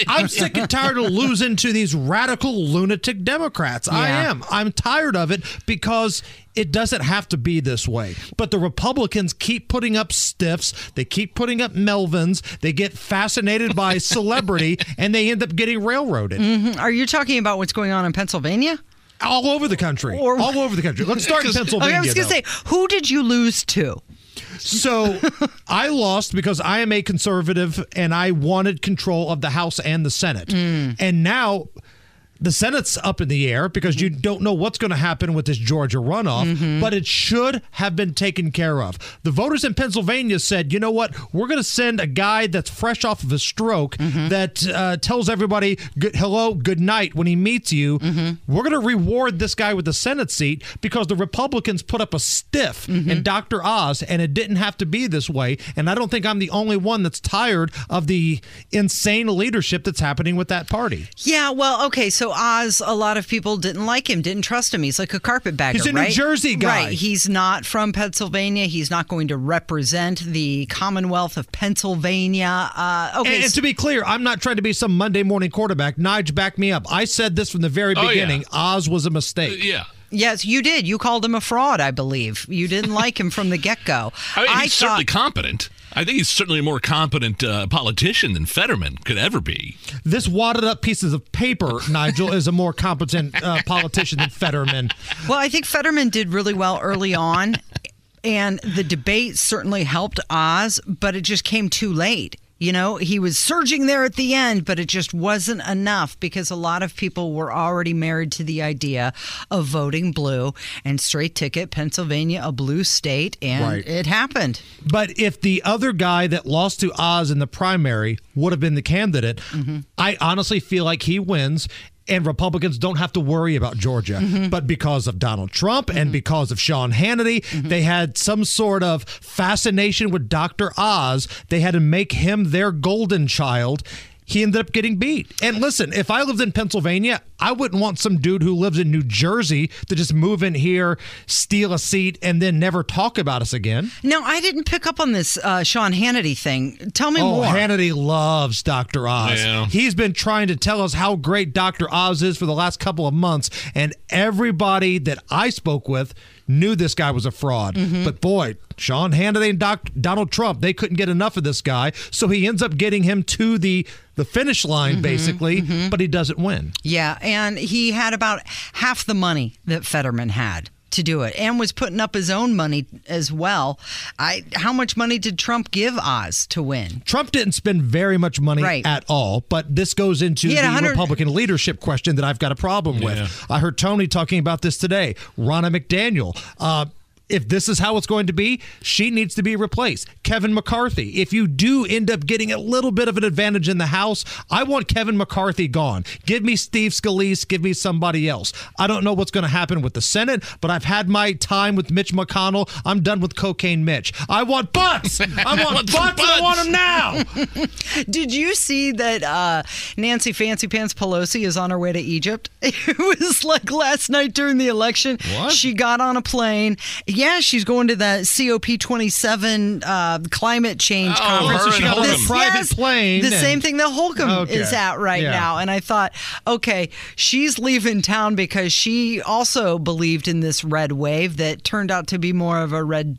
I'm sick and tired of losing to these radical lunatic Democrats. I am. I'm tired of it because it doesn't have to be this way. But the Republicans keep putting up stiffs. They keep putting up Melvins. They get fascinated by celebrity and they end up getting railroaded. Mhm. Are you talking about what's going on in Pennsylvania? All over the country. all over the country. Let's start in Pennsylvania. I was going to say, who did you lose to? So I lost because I am a conservative and I wanted control of the House and the Senate. Mm. And now the Senate's up in the air because you don't know what's going to happen with this Georgia runoff, Mm-hmm. but it should have been taken care of. The voters in Pennsylvania said, you know what? We're going to send a guy that's fresh off of a stroke Mm-hmm. that uh, tells everybody good, hello, good night when he meets you. Mm-hmm. We're going to reward this guy with the Senate seat because the Republicans put up a stiff Mm-hmm. in Dr. Oz, and it didn't have to be this way. And I don't think I'm the only one that's tired of the insane leadership that's happening with that party. Yeah, well, okay, so Oz, a lot of people didn't like him, didn't trust him. He's like a carpetbagger. He's a New? Jersey guy. Right. He's not from Pennsylvania. He's not going to represent the Commonwealth of Pennsylvania. Uh, okay. And, and to be clear, I'm not trying to be some Monday morning quarterback. Nige, back me up. I said this from the very Oh, yeah. beginning. Oz was a mistake. yeah. Yes, you did. You called him a fraud, I believe. You didn't like him from the get go. I mean, he's certainly competent. I think he's certainly a more competent uh, politician than Fetterman could ever be. This wadded up pieces of paper, Nigel, is a more competent uh, politician than Fetterman. Well, I think Fetterman did really well early on, and the debate certainly helped Oz, but it just came too late. You know, he was surging there at the end, but it just wasn't enough because a lot of people were already married to the idea of voting blue and straight ticket, Pennsylvania, a blue state, and Right. it happened. But if the other guy that lost to Oz in the primary would have been the candidate, Mm-hmm. I honestly feel like he wins. And Republicans don't have to worry about Georgia. Mm-hmm. But because of Donald Trump and because of Sean Hannity, Mm-hmm. they had some sort of fascination with Dr. Oz. They had to make him their golden child. He ended up getting beat. And listen, if I lived in Pennsylvania, I wouldn't want some dude who lives in New Jersey to just move in here, steal a seat, and then never talk about us again. No, I didn't pick up on this uh, Sean Hannity thing. Tell me oh, more. Hannity loves Dr. Oz. Yeah. He's been trying to tell us how great Dr. Oz is for the last couple of months, and everybody that I spoke with knew this guy was a fraud. Mm-hmm. But boy, Sean Hannity and Doc, Donald Trump, they couldn't get enough of this guy, so he ends up getting him to the the finish line Mm-hmm, basically, but he doesn't win. Yeah, and he had about half the money that Fetterman had to do it and was putting up his own money as well. I how much money did Trump give Oz to win? Trump didn't spend very much money Right. at all, but this goes into the 100 Republican leadership question that I've got a problem Yeah. with. I heard Tony talking about this today. Ronna McDaniel. Uh, if this is how it's going to be, she needs to be replaced. Kevin McCarthy. If you do end up getting a little bit of an advantage in the House, I want Kevin McCarthy gone. Give me Steve Scalise. Give me somebody else. I don't know what's going to happen with the Senate, but I've had my time with Mitch McConnell. I'm done with cocaine Mitch. I want butts. I want butts. I want them now. Did you see that uh, Nancy Fancy Pants Pelosi is on her way to Egypt? It was like last night during the election. What? She got on a plane. Yeah, she's going to the COP27 uh, climate change Oh, conference. her So she got Holcomb. this- Private yes, plane The and- same thing that Holcomb Okay. is at right Yeah. now. And I thought, okay, she's leaving town because she also believed in this red wave that turned out to be more of a red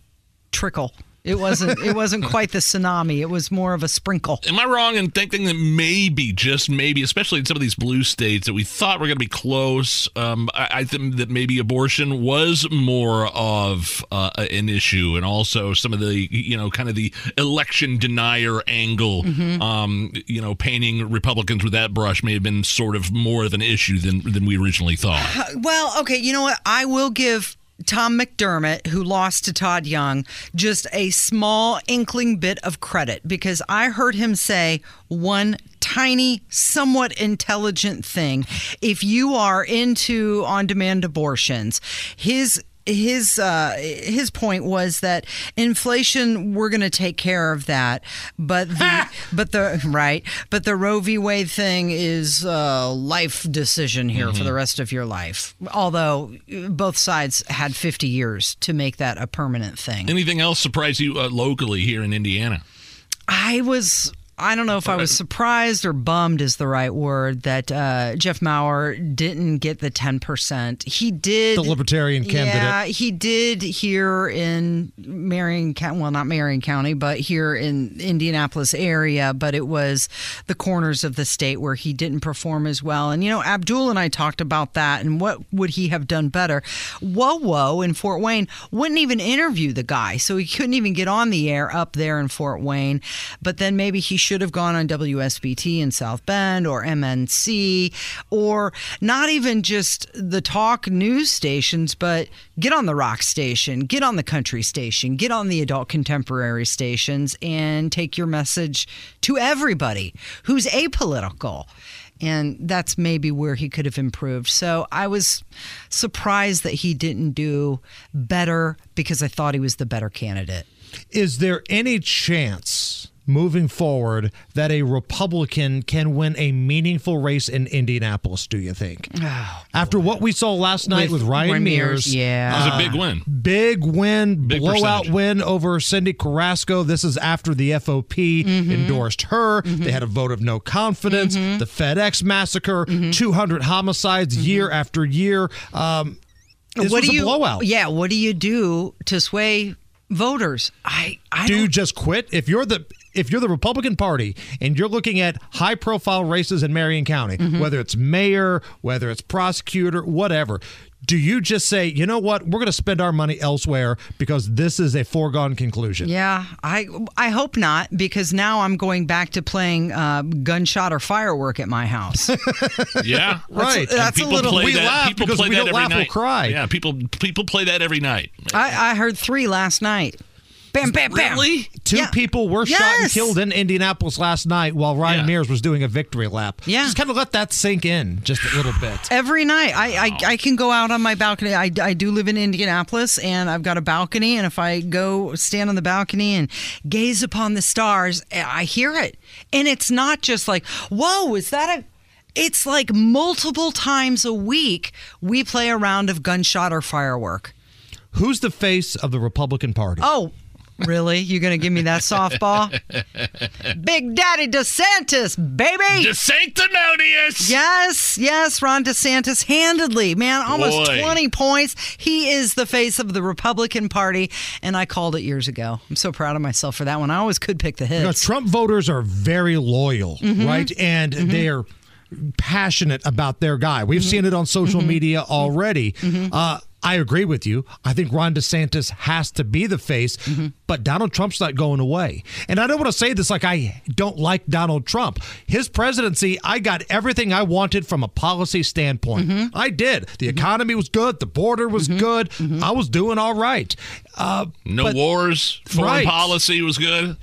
trickle. It wasn't. It wasn't quite the tsunami. It was more of a sprinkle. Am I wrong in thinking that maybe, just maybe, especially in some of these blue states that we thought were going to be close? Um, I, I think that maybe abortion was more of uh, an issue, and also some of the, you know, kind of the election denier angle. Um, you know, painting Republicans with that brush may have been sort of more of an issue than than we originally thought. Well, okay, you know what? I will give Tom McDermott, who lost to Todd Young, just a small inkling bit of credit because I heard him say one tiny, somewhat intelligent thing. If you are into on demand abortions, his his uh, his point was that inflation we're going to take care of that, but the but the right but the Roe v. Wade thing is a life decision here for the rest of your life. Although uh, both sides had 50 years to make that a permanent thing. Anything else surprise you uh, locally here in Indiana? I was. I don't know if I was surprised or bummed is the right word that uh, Jeff Maurer didn't get the 10%. He did. The Libertarian candidate. Yeah, he did here in Marion County. Well, not Marion County, but here in Indianapolis area. But it was the corners of the state where he didn't perform as well. And, you know, Abdul and I talked about that and what would he have done better. WOWO in Fort Wayne wouldn't even interview the guy. So he couldn't even get on the air up there in Fort Wayne. But then maybe he should have gone on WSBT in South Bend or MNC or not even just the talk news stations, but get on the rock station, get on the country station, get on the adult contemporary stations and take your message to everybody who's apolitical. And that's maybe where he could have improved. So I was surprised that he didn't do better because I thought he was the better candidate. Is there any chance moving forward that a Republican can win a meaningful race in Indianapolis, do you think? After what we saw last night with, With Ryan Ryan Mears. Mears, yeah. It was a big win. Big win, Big blowout percentage. win over Cyndi Carrasco. This is after the FOP Mm-hmm. endorsed her. They had a vote of no confidence. The FedEx massacre, Mm-hmm. 200 homicides year after year. Um, this what was do a you, blowout. Yeah, what do you do to sway voters? I, I do you don't- just quit if you're the if you're the Republican Party and you're looking at high profile races in Marion County, Mm-hmm. whether it's mayor, whether it's prosecutor, whatever, do you just say, you know what, we're going to spend our money elsewhere because this is a foregone conclusion? Yeah, I I hope not because now I'm going back to playing uh, gunshot or firework at my house. Yeah, Right. And that's a little- play we that. laugh people because play we that don't every laugh, we'll cry. Yeah, people people play that every night. I, I heard three last night. Bam, bam, bam. Really? Two Yeah. people were shot and killed in Indianapolis last night while Ryan Yeah. Mears was doing a victory lap. Yeah. Just kind of let that sink in just a little bit. Every night, I, I I can go out on my balcony. I, I do live in Indianapolis, and I've got a balcony. And if I go stand on the balcony and gaze upon the stars, eh, I hear it. And it's not just like, whoa, is that a? It's like multiple times a week we play a round of gunshot or firework. Who's the face of the Republican Party? Oh, really? You gonna give me that softball? Big Daddy DeSantis, baby. DeSanctimonious. Yes, yes, Ron DeSantis handedly, man, almost Boy. 20 points. He is the face of the Republican Party, and I called it years ago. I'm so proud of myself for that one. I always could pick the You know. Trump voters are very loyal, Mhm. right? And they're passionate about their guy. We've seen it on social media already. Uh, I agree with you. I think Ron DeSantis has to be the face, mm-hmm. but Donald Trump's not going away. And I don't want to say this like I don't like Donald Trump. His presidency, I got everything I wanted from a policy standpoint. Mm-hmm. I did. The mm-hmm. economy was good. The border was good. I was doing all right. Uh, No but- wars. Foreign Right. policy was good.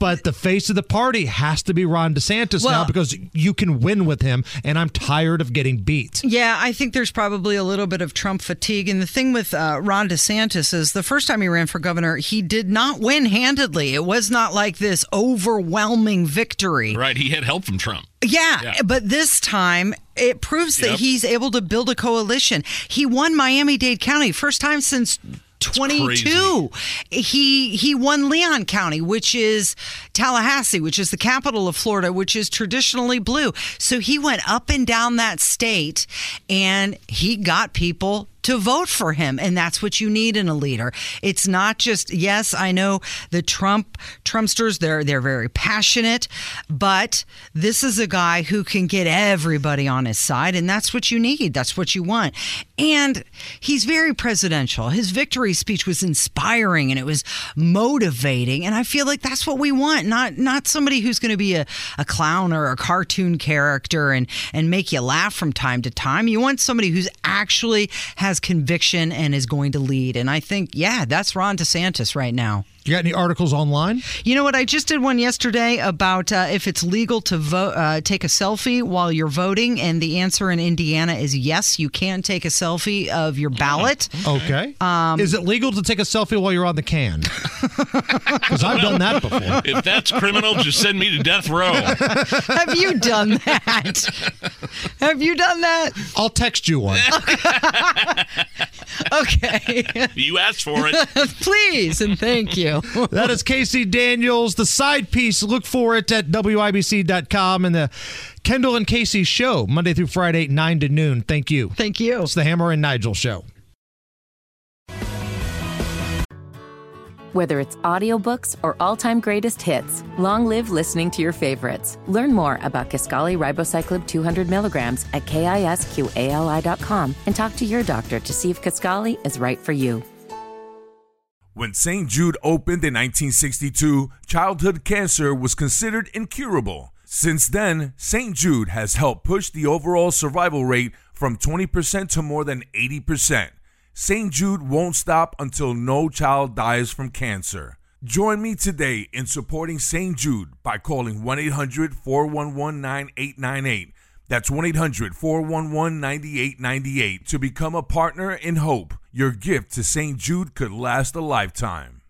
But the face of the party has to be Ron DeSantis now because you can win with him, and I'm tired of getting beat. Yeah, I think there's probably a little bit of Trump fatigue. And the thing with uh, Ron DeSantis is the first time he ran for governor, he did not win handedly. It was not like this overwhelming victory. Right. He had help from Trump. Yeah, Yeah. but this time it proves that Yep. he's able to build a coalition. He won Miami-Dade County first time since 22. He he won Leon County, which is Tallahassee, which is the capital of Florida, which is traditionally blue. So he went up and down that state and he got people to vote for him and that's what you need in a leader it's not just yes i know the trump trumpsters they're they're very passionate but this is a guy who can get everybody on his side and that's what you need that's what you want and he's very presidential. His victory speech was inspiring and it was motivating. And i feel like that's what we want not not somebody who's going to be a, a clown or a cartoon character and and make you laugh from time to time. You want somebody who's actually has conviction and is going to lead. And i think yeah that's ron desantis right now You got any articles online? you know what? I just did one yesterday about uh, if it's legal to vote, uh, take a selfie while you're voting, and the answer in Indiana is yes. You can take a selfie of your ballot. Okay. Um, Is it legal to take a selfie while you're on the can? Because I've done that before. If that's criminal, just send me to death row. Have you done that? Have you done that? I'll text you one. Okay. You asked for it. Please and thank you. that is Casey Daniels, the side piece. Look for it at WIBC.com and the Kendall and Casey show, Monday through Friday, 9 to noon. Thank you. Thank you. It's the Hammer and Nigel show. Whether it's audiobooks or all-time greatest hits, long live listening to your favorites. Learn more about Kisqali Ribociclib 200 milligrams at kisqali.com and talk to your doctor to see if Kisqali is right for you. When St. Jude opened in 1962, childhood cancer was considered incurable. Since then, St. Jude has helped push the overall survival rate from 20% to more than 80%. St. Jude won't stop until no child dies from cancer. Join me today in supporting St. Jude by calling 1 800 411 9898. That's 1 800 411 9898 to become a partner in hope. Your gift to St. Jude could last a lifetime.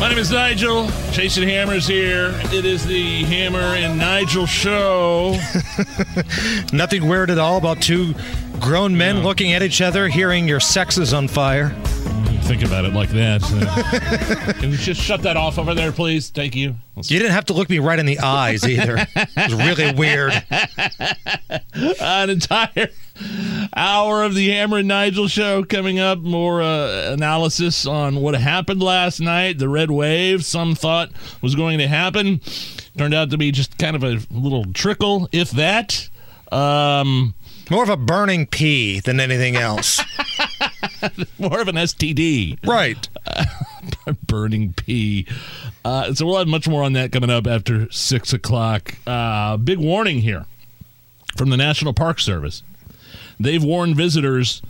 My name is Nigel. Jason Hammer's here. It is the Hammer and Nigel show. Nothing weird at all about two grown men looking at each other, hearing your sex is on fire. Think about it like that. Uh, Can you just shut that off over there, please? Thank you. You didn't have to look me right in the eyes either. It was really weird. An entire hour of the Hammer and Nigel show coming up. More uh, analysis on what happened last night. The red wave, some thought was going to happen, turned out to be just kind of a little trickle, if that. Um, More of a burning pea than anything else. more of an STD. Right. burning pea. Uh, so we'll have much more on that coming up after six o'clock. Uh, big warning here from the National Park Service. They've warned visitors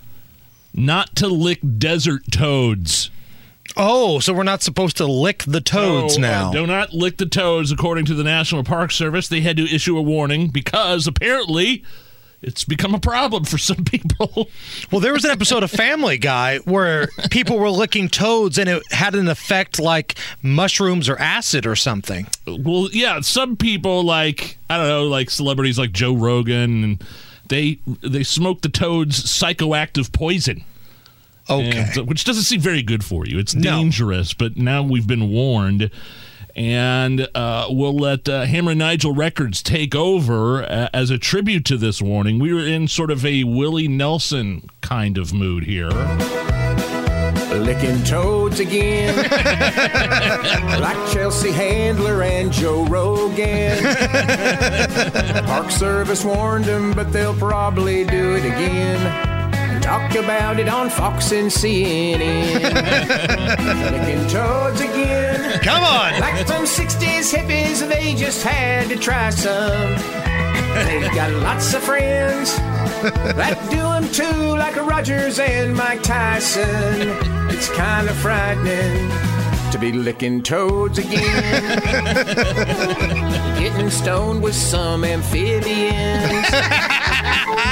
not to lick desert toads. Oh, so we're not supposed to lick the toads So, uh, now. do not lick the toads, according to the National Park Service. They had to issue a warning because apparently it's become a problem for some people. Well, there was an episode of Family Guy where people were licking toads and it had an effect like mushrooms or acid or something. Well, yeah, some people like I don't know, like celebrities like Joe Rogan, and they they smoke the toad's psychoactive poison. Okay. And uh, which doesn't seem very good for you. It's dangerous, but now we've been warned. And uh, we'll let uh, Hammer and Nigel Records take over uh, as a tribute to this warning. We were in sort of a Willie Nelson kind of mood here. Licking toads again. like Chelsea Handler and Joe Rogan. Park Service warned them, but they'll probably do it again. Talk about it on Fox and CNN. Looking toads again. Come on. Like some 60s hippies, they just had to try some. They've got lots of friends that do them too, like Rogers and Mike Tyson. It's kind of frightening to be licking toads again. Getting stoned with some amphibians.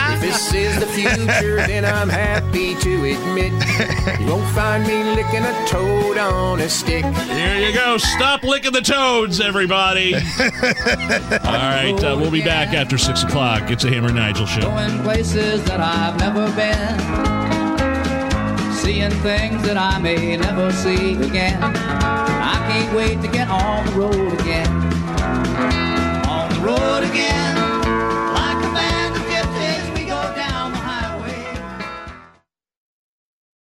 if this is the future, then I'm happy to admit you won't find me licking a toad on a stick. Here you go. Stop licking the toads, everybody. All right, uh, we'll be back after 6 o'clock. It's a Hammer Nigel show. Going places that I've never been seeing things that I may never see again. I can't wait to get on the road again. On the road again.